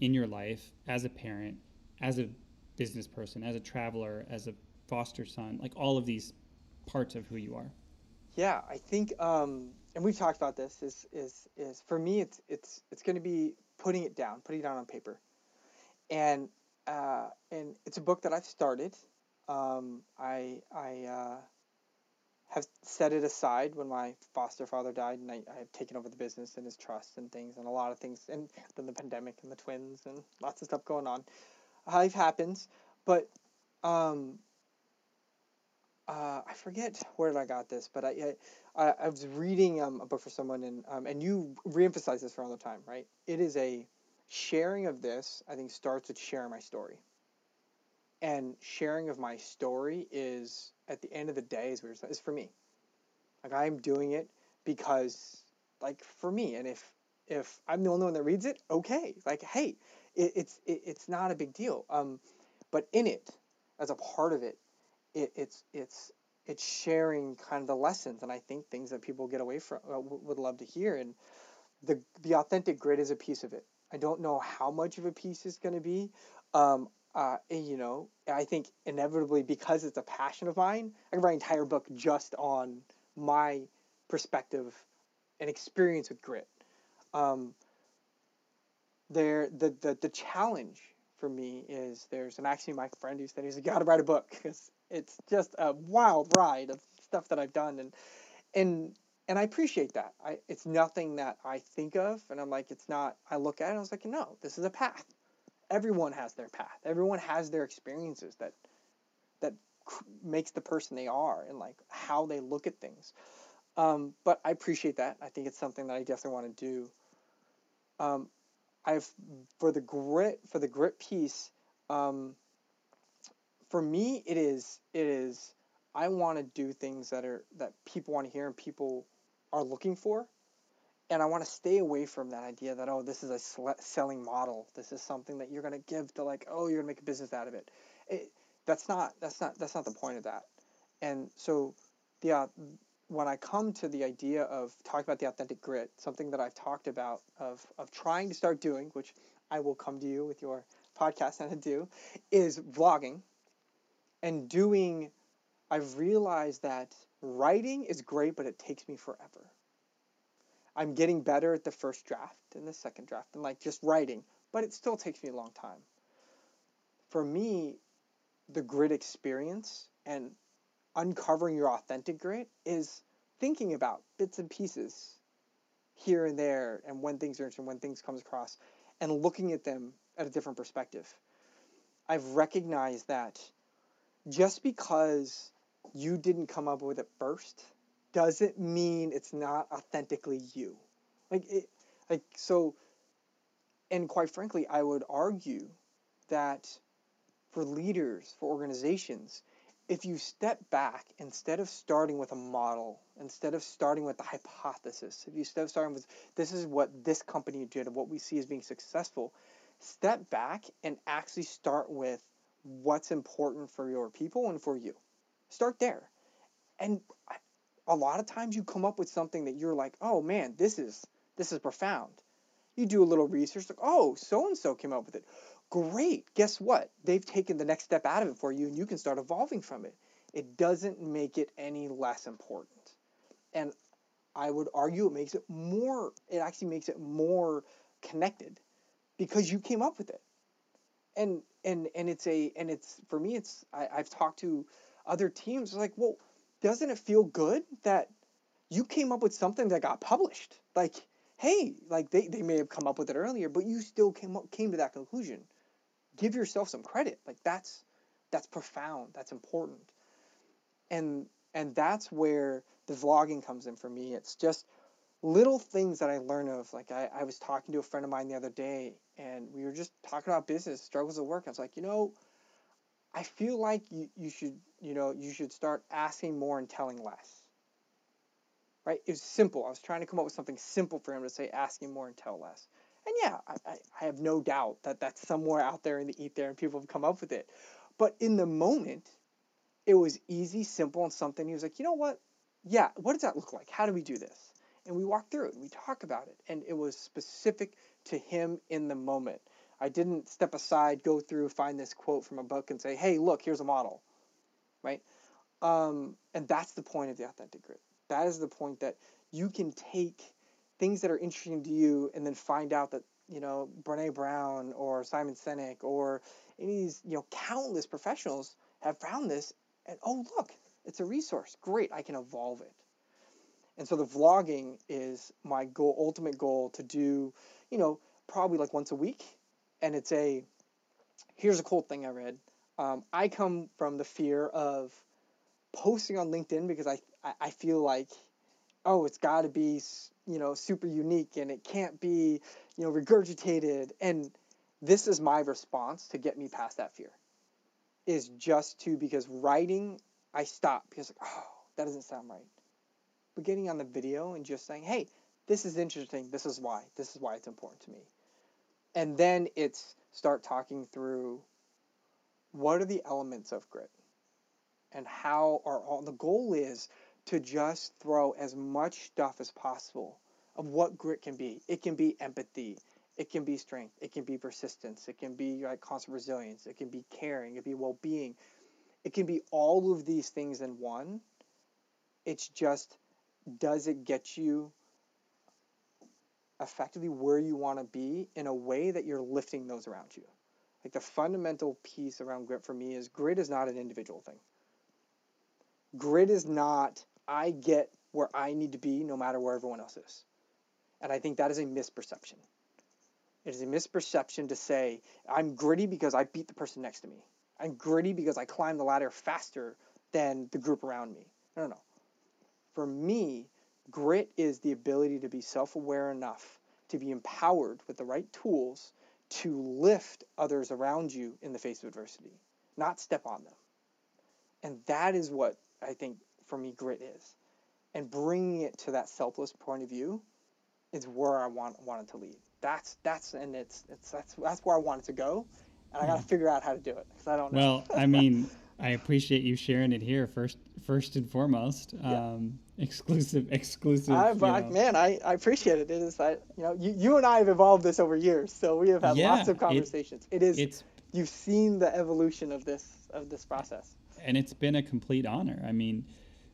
in your life as a parent, as a business person, as a traveler, as a foster son, like all of these parts of who you are. Yeah, I think, um, and we've talked about this. Is is is for me, it's it's it's going to be putting it down, putting it down on paper, and uh, and it's a book that I've started. Um, I I uh, have set it aside when my foster father died, and I, I have taken over the business and his trust and things, and a lot of things, and then the pandemic and the twins and lots of stuff going on. Life happens, but um, uh, I forget where I got this, but I I, I was reading um, a book for someone, and um, and you reemphasize this for all the time, right? It is a sharing of this. I think starts with sharing my story, and sharing of my story is at the end of the day is is for me. Like I'm doing it because like for me, and if if I'm the only one that reads it, okay. Like hey, it, it's it, it's not a big deal. Um, but in it, as a part of it, it it's it's it's sharing kind of the lessons and I think things that people get away from uh, would love to hear and the the authentic grit is a piece of it. I don't know how much of a piece it's going to be. Um, uh, you know, I think inevitably because it's a passion of mine, I can write an entire book just on my perspective and experience with grit. Um, there, the, the the challenge for me is there's an actually my friend who said he's got to write a book because it's just a wild ride of stuff that I've done and and and I appreciate that. I it's nothing that I think of and I'm like it's not. I look at it I was like no, this is a path everyone has their path. Everyone has their experiences that that makes the person they are and like how they look at things. Um, but I appreciate that. I think it's something that I definitely want to do. Um, I've for the grit for the grit piece. Um, for me, it is it is I want to do things that are that people want to hear and people are looking for and I want to stay away from that idea that oh this is a selling model. This is something that you're going to give to like oh you're going to make a business out of it. it. That's not that's not that's not the point of that. And so the uh, when I come to the idea of talking about the authentic grit, something that I've talked about of of trying to start doing, which I will come to you with your podcast and to do, is vlogging and doing. I've realized that writing is great, but it takes me forever I'm getting better at the first draft and the second draft and like just writing, but it still takes me a long time. For me, the grit experience and uncovering your authentic grit is thinking about bits and pieces here and there and when things are interesting, when things comes across and looking at them at a different perspective. I've recognized that just because you didn't come up with it first doesn't mean it's not authentically you. Like it, like so. And quite frankly, I would argue that for leaders, for organizations, if you step back instead of starting with a model, instead of starting with the hypothesis, if you instead of starting with this is what this company did and what we see as being successful, step back and actually start with what's important for your people and for you. Start there. And a lot of times you come up with something that you're like, oh man, this is this is profound. You do a little research, like, oh, so and so came up with it. Great. Guess what? They've taken the next step out of it for you, and you can start evolving from it. It doesn't make it any less important. And I would argue it makes it more, it actually makes it more connected because you came up with it. And and and it's a and it's for me it's I, I've talked to other teams like, well, doesn't it feel good that you came up with something that got published? Like, hey, like they, they may have come up with it earlier, but you still came up, came to that conclusion. Give yourself some credit. Like that's that's profound. That's important. And and that's where the vlogging comes in for me. It's just little things that I learn of. Like I, I was talking to a friend of mine the other day, and we were just talking about business struggles at work. I was like, you know, I feel like you, you should you know you should start asking more and telling less. Right? It was simple. I was trying to come up with something simple for him to say, asking more and tell less. And yeah, I, I, I have no doubt that that's somewhere out there in the ether and people have come up with it. But in the moment, it was easy, simple, and something he was like, you know what? Yeah, what does that look like? How do we do this? And we walk through it and we talk about it. And it was specific to him in the moment. I didn't step aside, go through, find this quote from a book and say, hey, look, here's a model. Right? Um, and that's the point of the authentic grit. That is the point that you can take things that are interesting to you and then find out that, you know, Brene Brown or Simon Sinek or any of these, you know, countless professionals have found this and oh look, it's a resource. Great, I can evolve it. And so the vlogging is my goal, ultimate goal to do, you know, probably like once a week. And it's a, here's a cool thing I read. Um, I come from the fear of posting on LinkedIn because I, I feel like, oh, it's got to be, you know, super unique and it can't be, you know, regurgitated. And this is my response to get me past that fear is just to, because writing, I stop because, like, oh, that doesn't sound right. But getting on the video and just saying, hey, this is interesting. This is why. This is why it's important to me. And then it's start talking through what are the elements of grit and how are all the goal is to just throw as much stuff as possible of what grit can be. It can be empathy. It can be strength. It can be persistence. It can be like constant resilience. It can be caring. It can be well-being. It can be all of these things in one. It's just does it get you effectively where you want to be in a way that you're lifting those around you. Like the fundamental piece around grit for me is grit is not an individual thing. Grit is not I get where I need to be no matter where everyone else is. And I think that is a misperception. It is a misperception to say I'm gritty because I beat the person next to me. I'm gritty because I climb the ladder faster than the group around me. No, no, no. For me, Grit is the ability to be self aware enough to be empowered with the right tools to lift others around you in the face of adversity, not step on them. And that is what I think for me grit is. And bringing it to that selfless point of view is where I want wanted to lead. That's that's and it's it's that's that's where I wanted to go, and I got to hmm. figure out how to do it because I don't know. Well, I mean, I appreciate you sharing it here first, first and foremost. Yeah. Um, exclusive, exclusive. I, but, man, I, I appreciate it. It is that you know you, you and I have evolved this over years, so we have had yeah, lots of conversations. It, it is. It's, you've seen the evolution of this of this process. And it's been a complete honor. I mean,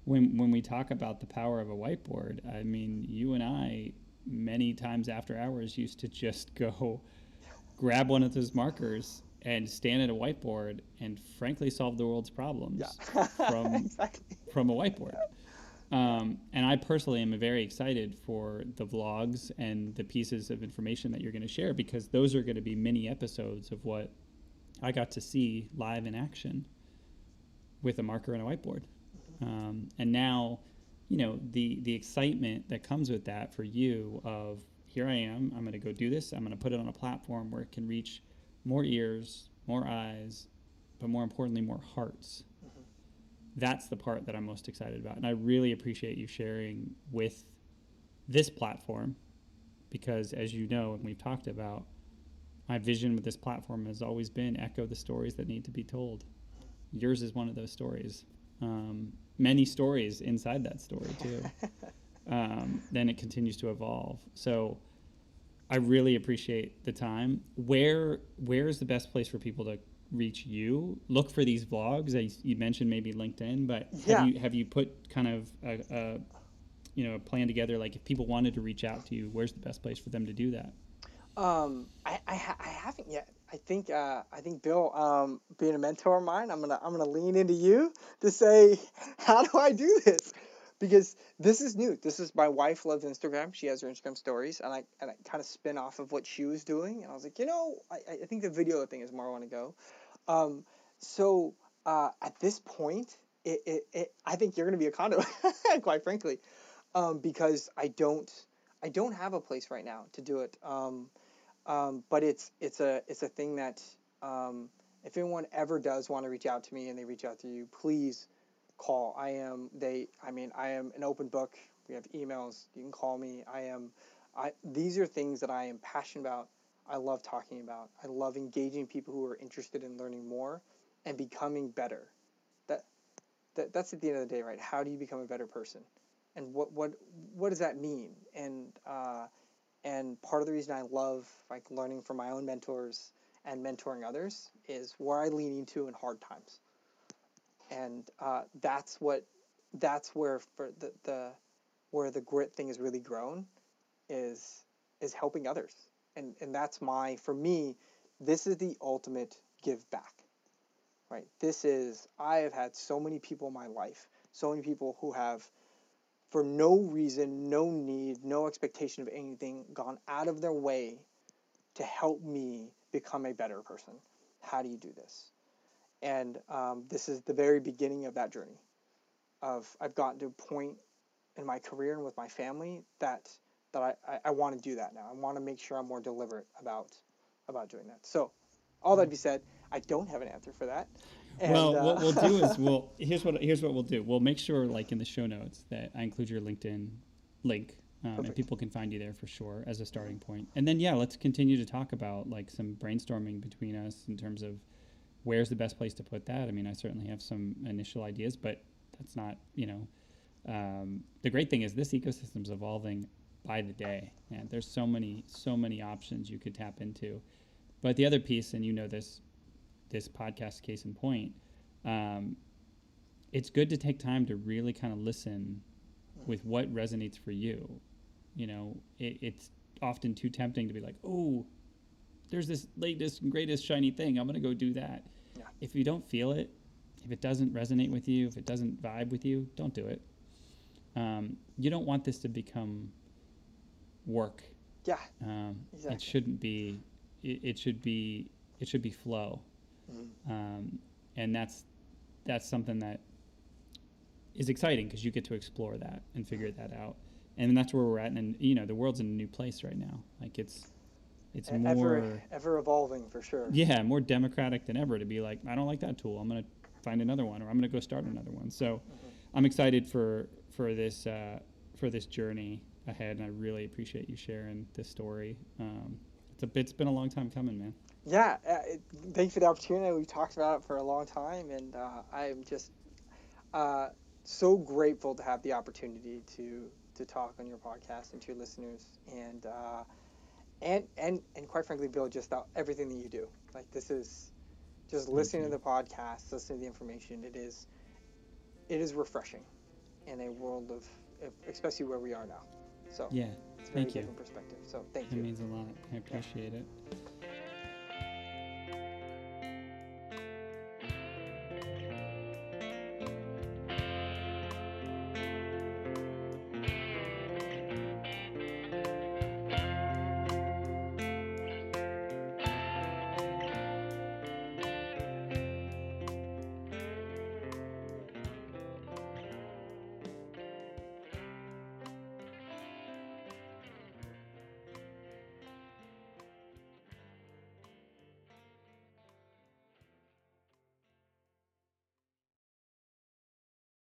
when when we talk about the power of a whiteboard, I mean, you and I many times after hours used to just go grab one of those markers and stand at a whiteboard and frankly solve the world's problems yeah. from exactly. from a whiteboard. Um, and I personally am very excited for the vlogs and the pieces of information that you're going to share because those are going to be mini episodes of what I got to see live in action with a marker and a whiteboard. Um, and now, you know, the the excitement that comes with that for you of here I am, I'm going to go do this. I'm going to put it on a platform where it can reach more ears, more eyes, but more importantly, more hearts. Mm-hmm. That's the part that I'm most excited about. And I really appreciate you sharing with this platform because, as you know, and we've talked about, my vision with this platform has always been echo the stories that need to be told. Yours is one of those stories. Um, many stories inside that story, too. um, then it continues to evolve. So, I really appreciate the time. Where where is the best place for people to reach you? Look for these vlogs. I, you mentioned maybe LinkedIn, but yeah. have you have you put kind of a, a you know a plan together? Like if people wanted to reach out to you, where's the best place for them to do that? Um, I I, ha- I haven't yet. I think uh, I think Bill, um, being a mentor of mine, I'm gonna I'm gonna lean into you to say, how do I do this? Because this is new. This is my wife loves Instagram. She has her Instagram stories, and I and I kind of spin off of what she was doing, and I was like, you know, I, I think the video thing is where I want to go. Um, so uh, at this point, it, it, it I think you're to be a condo, quite frankly, um, because I don't I don't have a place right now to do it. Um, um, but it's it's a it's a thing that um, if anyone ever does want to reach out to me and they reach out to you, please call. I am they. I mean, I am an open book. We have emails. You can call me. I am. I these are things that I am passionate about. I love talking about. I love engaging people who are interested in learning more and becoming better. That, that that's at the end of the day, right? How do you become a better person? And what what what does that mean? And uh, and part of the reason I love like learning from my own mentors and mentoring others is where I lean into in hard times. And uh, that's what that's where for the, the where the grit thing has really grown is is helping others. And and that's my for me, this is the ultimate give back. Right? This is I have had so many people in my life, so many people who have for no reason, no need, no expectation of anything, gone out of their way to help me become a better person. How do you do this? And um, this is the very beginning of that journey. Of I've gotten to a point in my career and with my family that that I, I, I want to do that now. I want to make sure I'm more deliberate about about doing that. So, all that be said, I don't have an answer for that. And, well, uh, what we'll do is we'll here's what here's what we'll do. We'll make sure, like in the show notes, that I include your LinkedIn link, um, and people can find you there for sure as a starting point. And then yeah, let's continue to talk about like some brainstorming between us in terms of where's the best place to put that. I mean, I certainly have some initial ideas, but that's not you know. Um, the great thing is this ecosystem's evolving by the day, and there's so many so many options you could tap into. But the other piece, and you know this this podcast case in point, um, it's good to take time to really kind of listen with what resonates for you. You know, it, it's often too tempting to be like, oh, there's this latest and greatest shiny thing. I'm going to go do that. Yeah. If you don't feel it, if it doesn't resonate with you, if it doesn't vibe with you, don't do it. Um, you don't want this to become work. Yeah. Um, exactly. It shouldn't be. It, it should be. It should be flow. Mm-hmm. Um, and that's that's something that is exciting because you get to explore that and figure that out. And that's where we're at. And you know, the world's in a new place right now. Like it's it's more ever evolving for sure. Yeah, more democratic than ever to be like, I don't like that tool. I'm gonna find another one, or I'm gonna go start another one. So, mm-hmm. I'm excited for for this uh, for this journey ahead, and I really appreciate you sharing this story. Um, it's a it's been a long time coming, man yeah, uh, thank you for the opportunity. We've talked about it for a long time, and uh, I'm just uh, so grateful to have the opportunity to to talk on your podcast and to your listeners, and uh, and and and quite frankly, Bill, just about everything that you do. Like this is just listening to the podcast, listening to the information. It is it is refreshing in a world of especially where we are now. So yeah, it's a very thank different you. perspective. So thank that you. It means a lot. I appreciate yeah. it.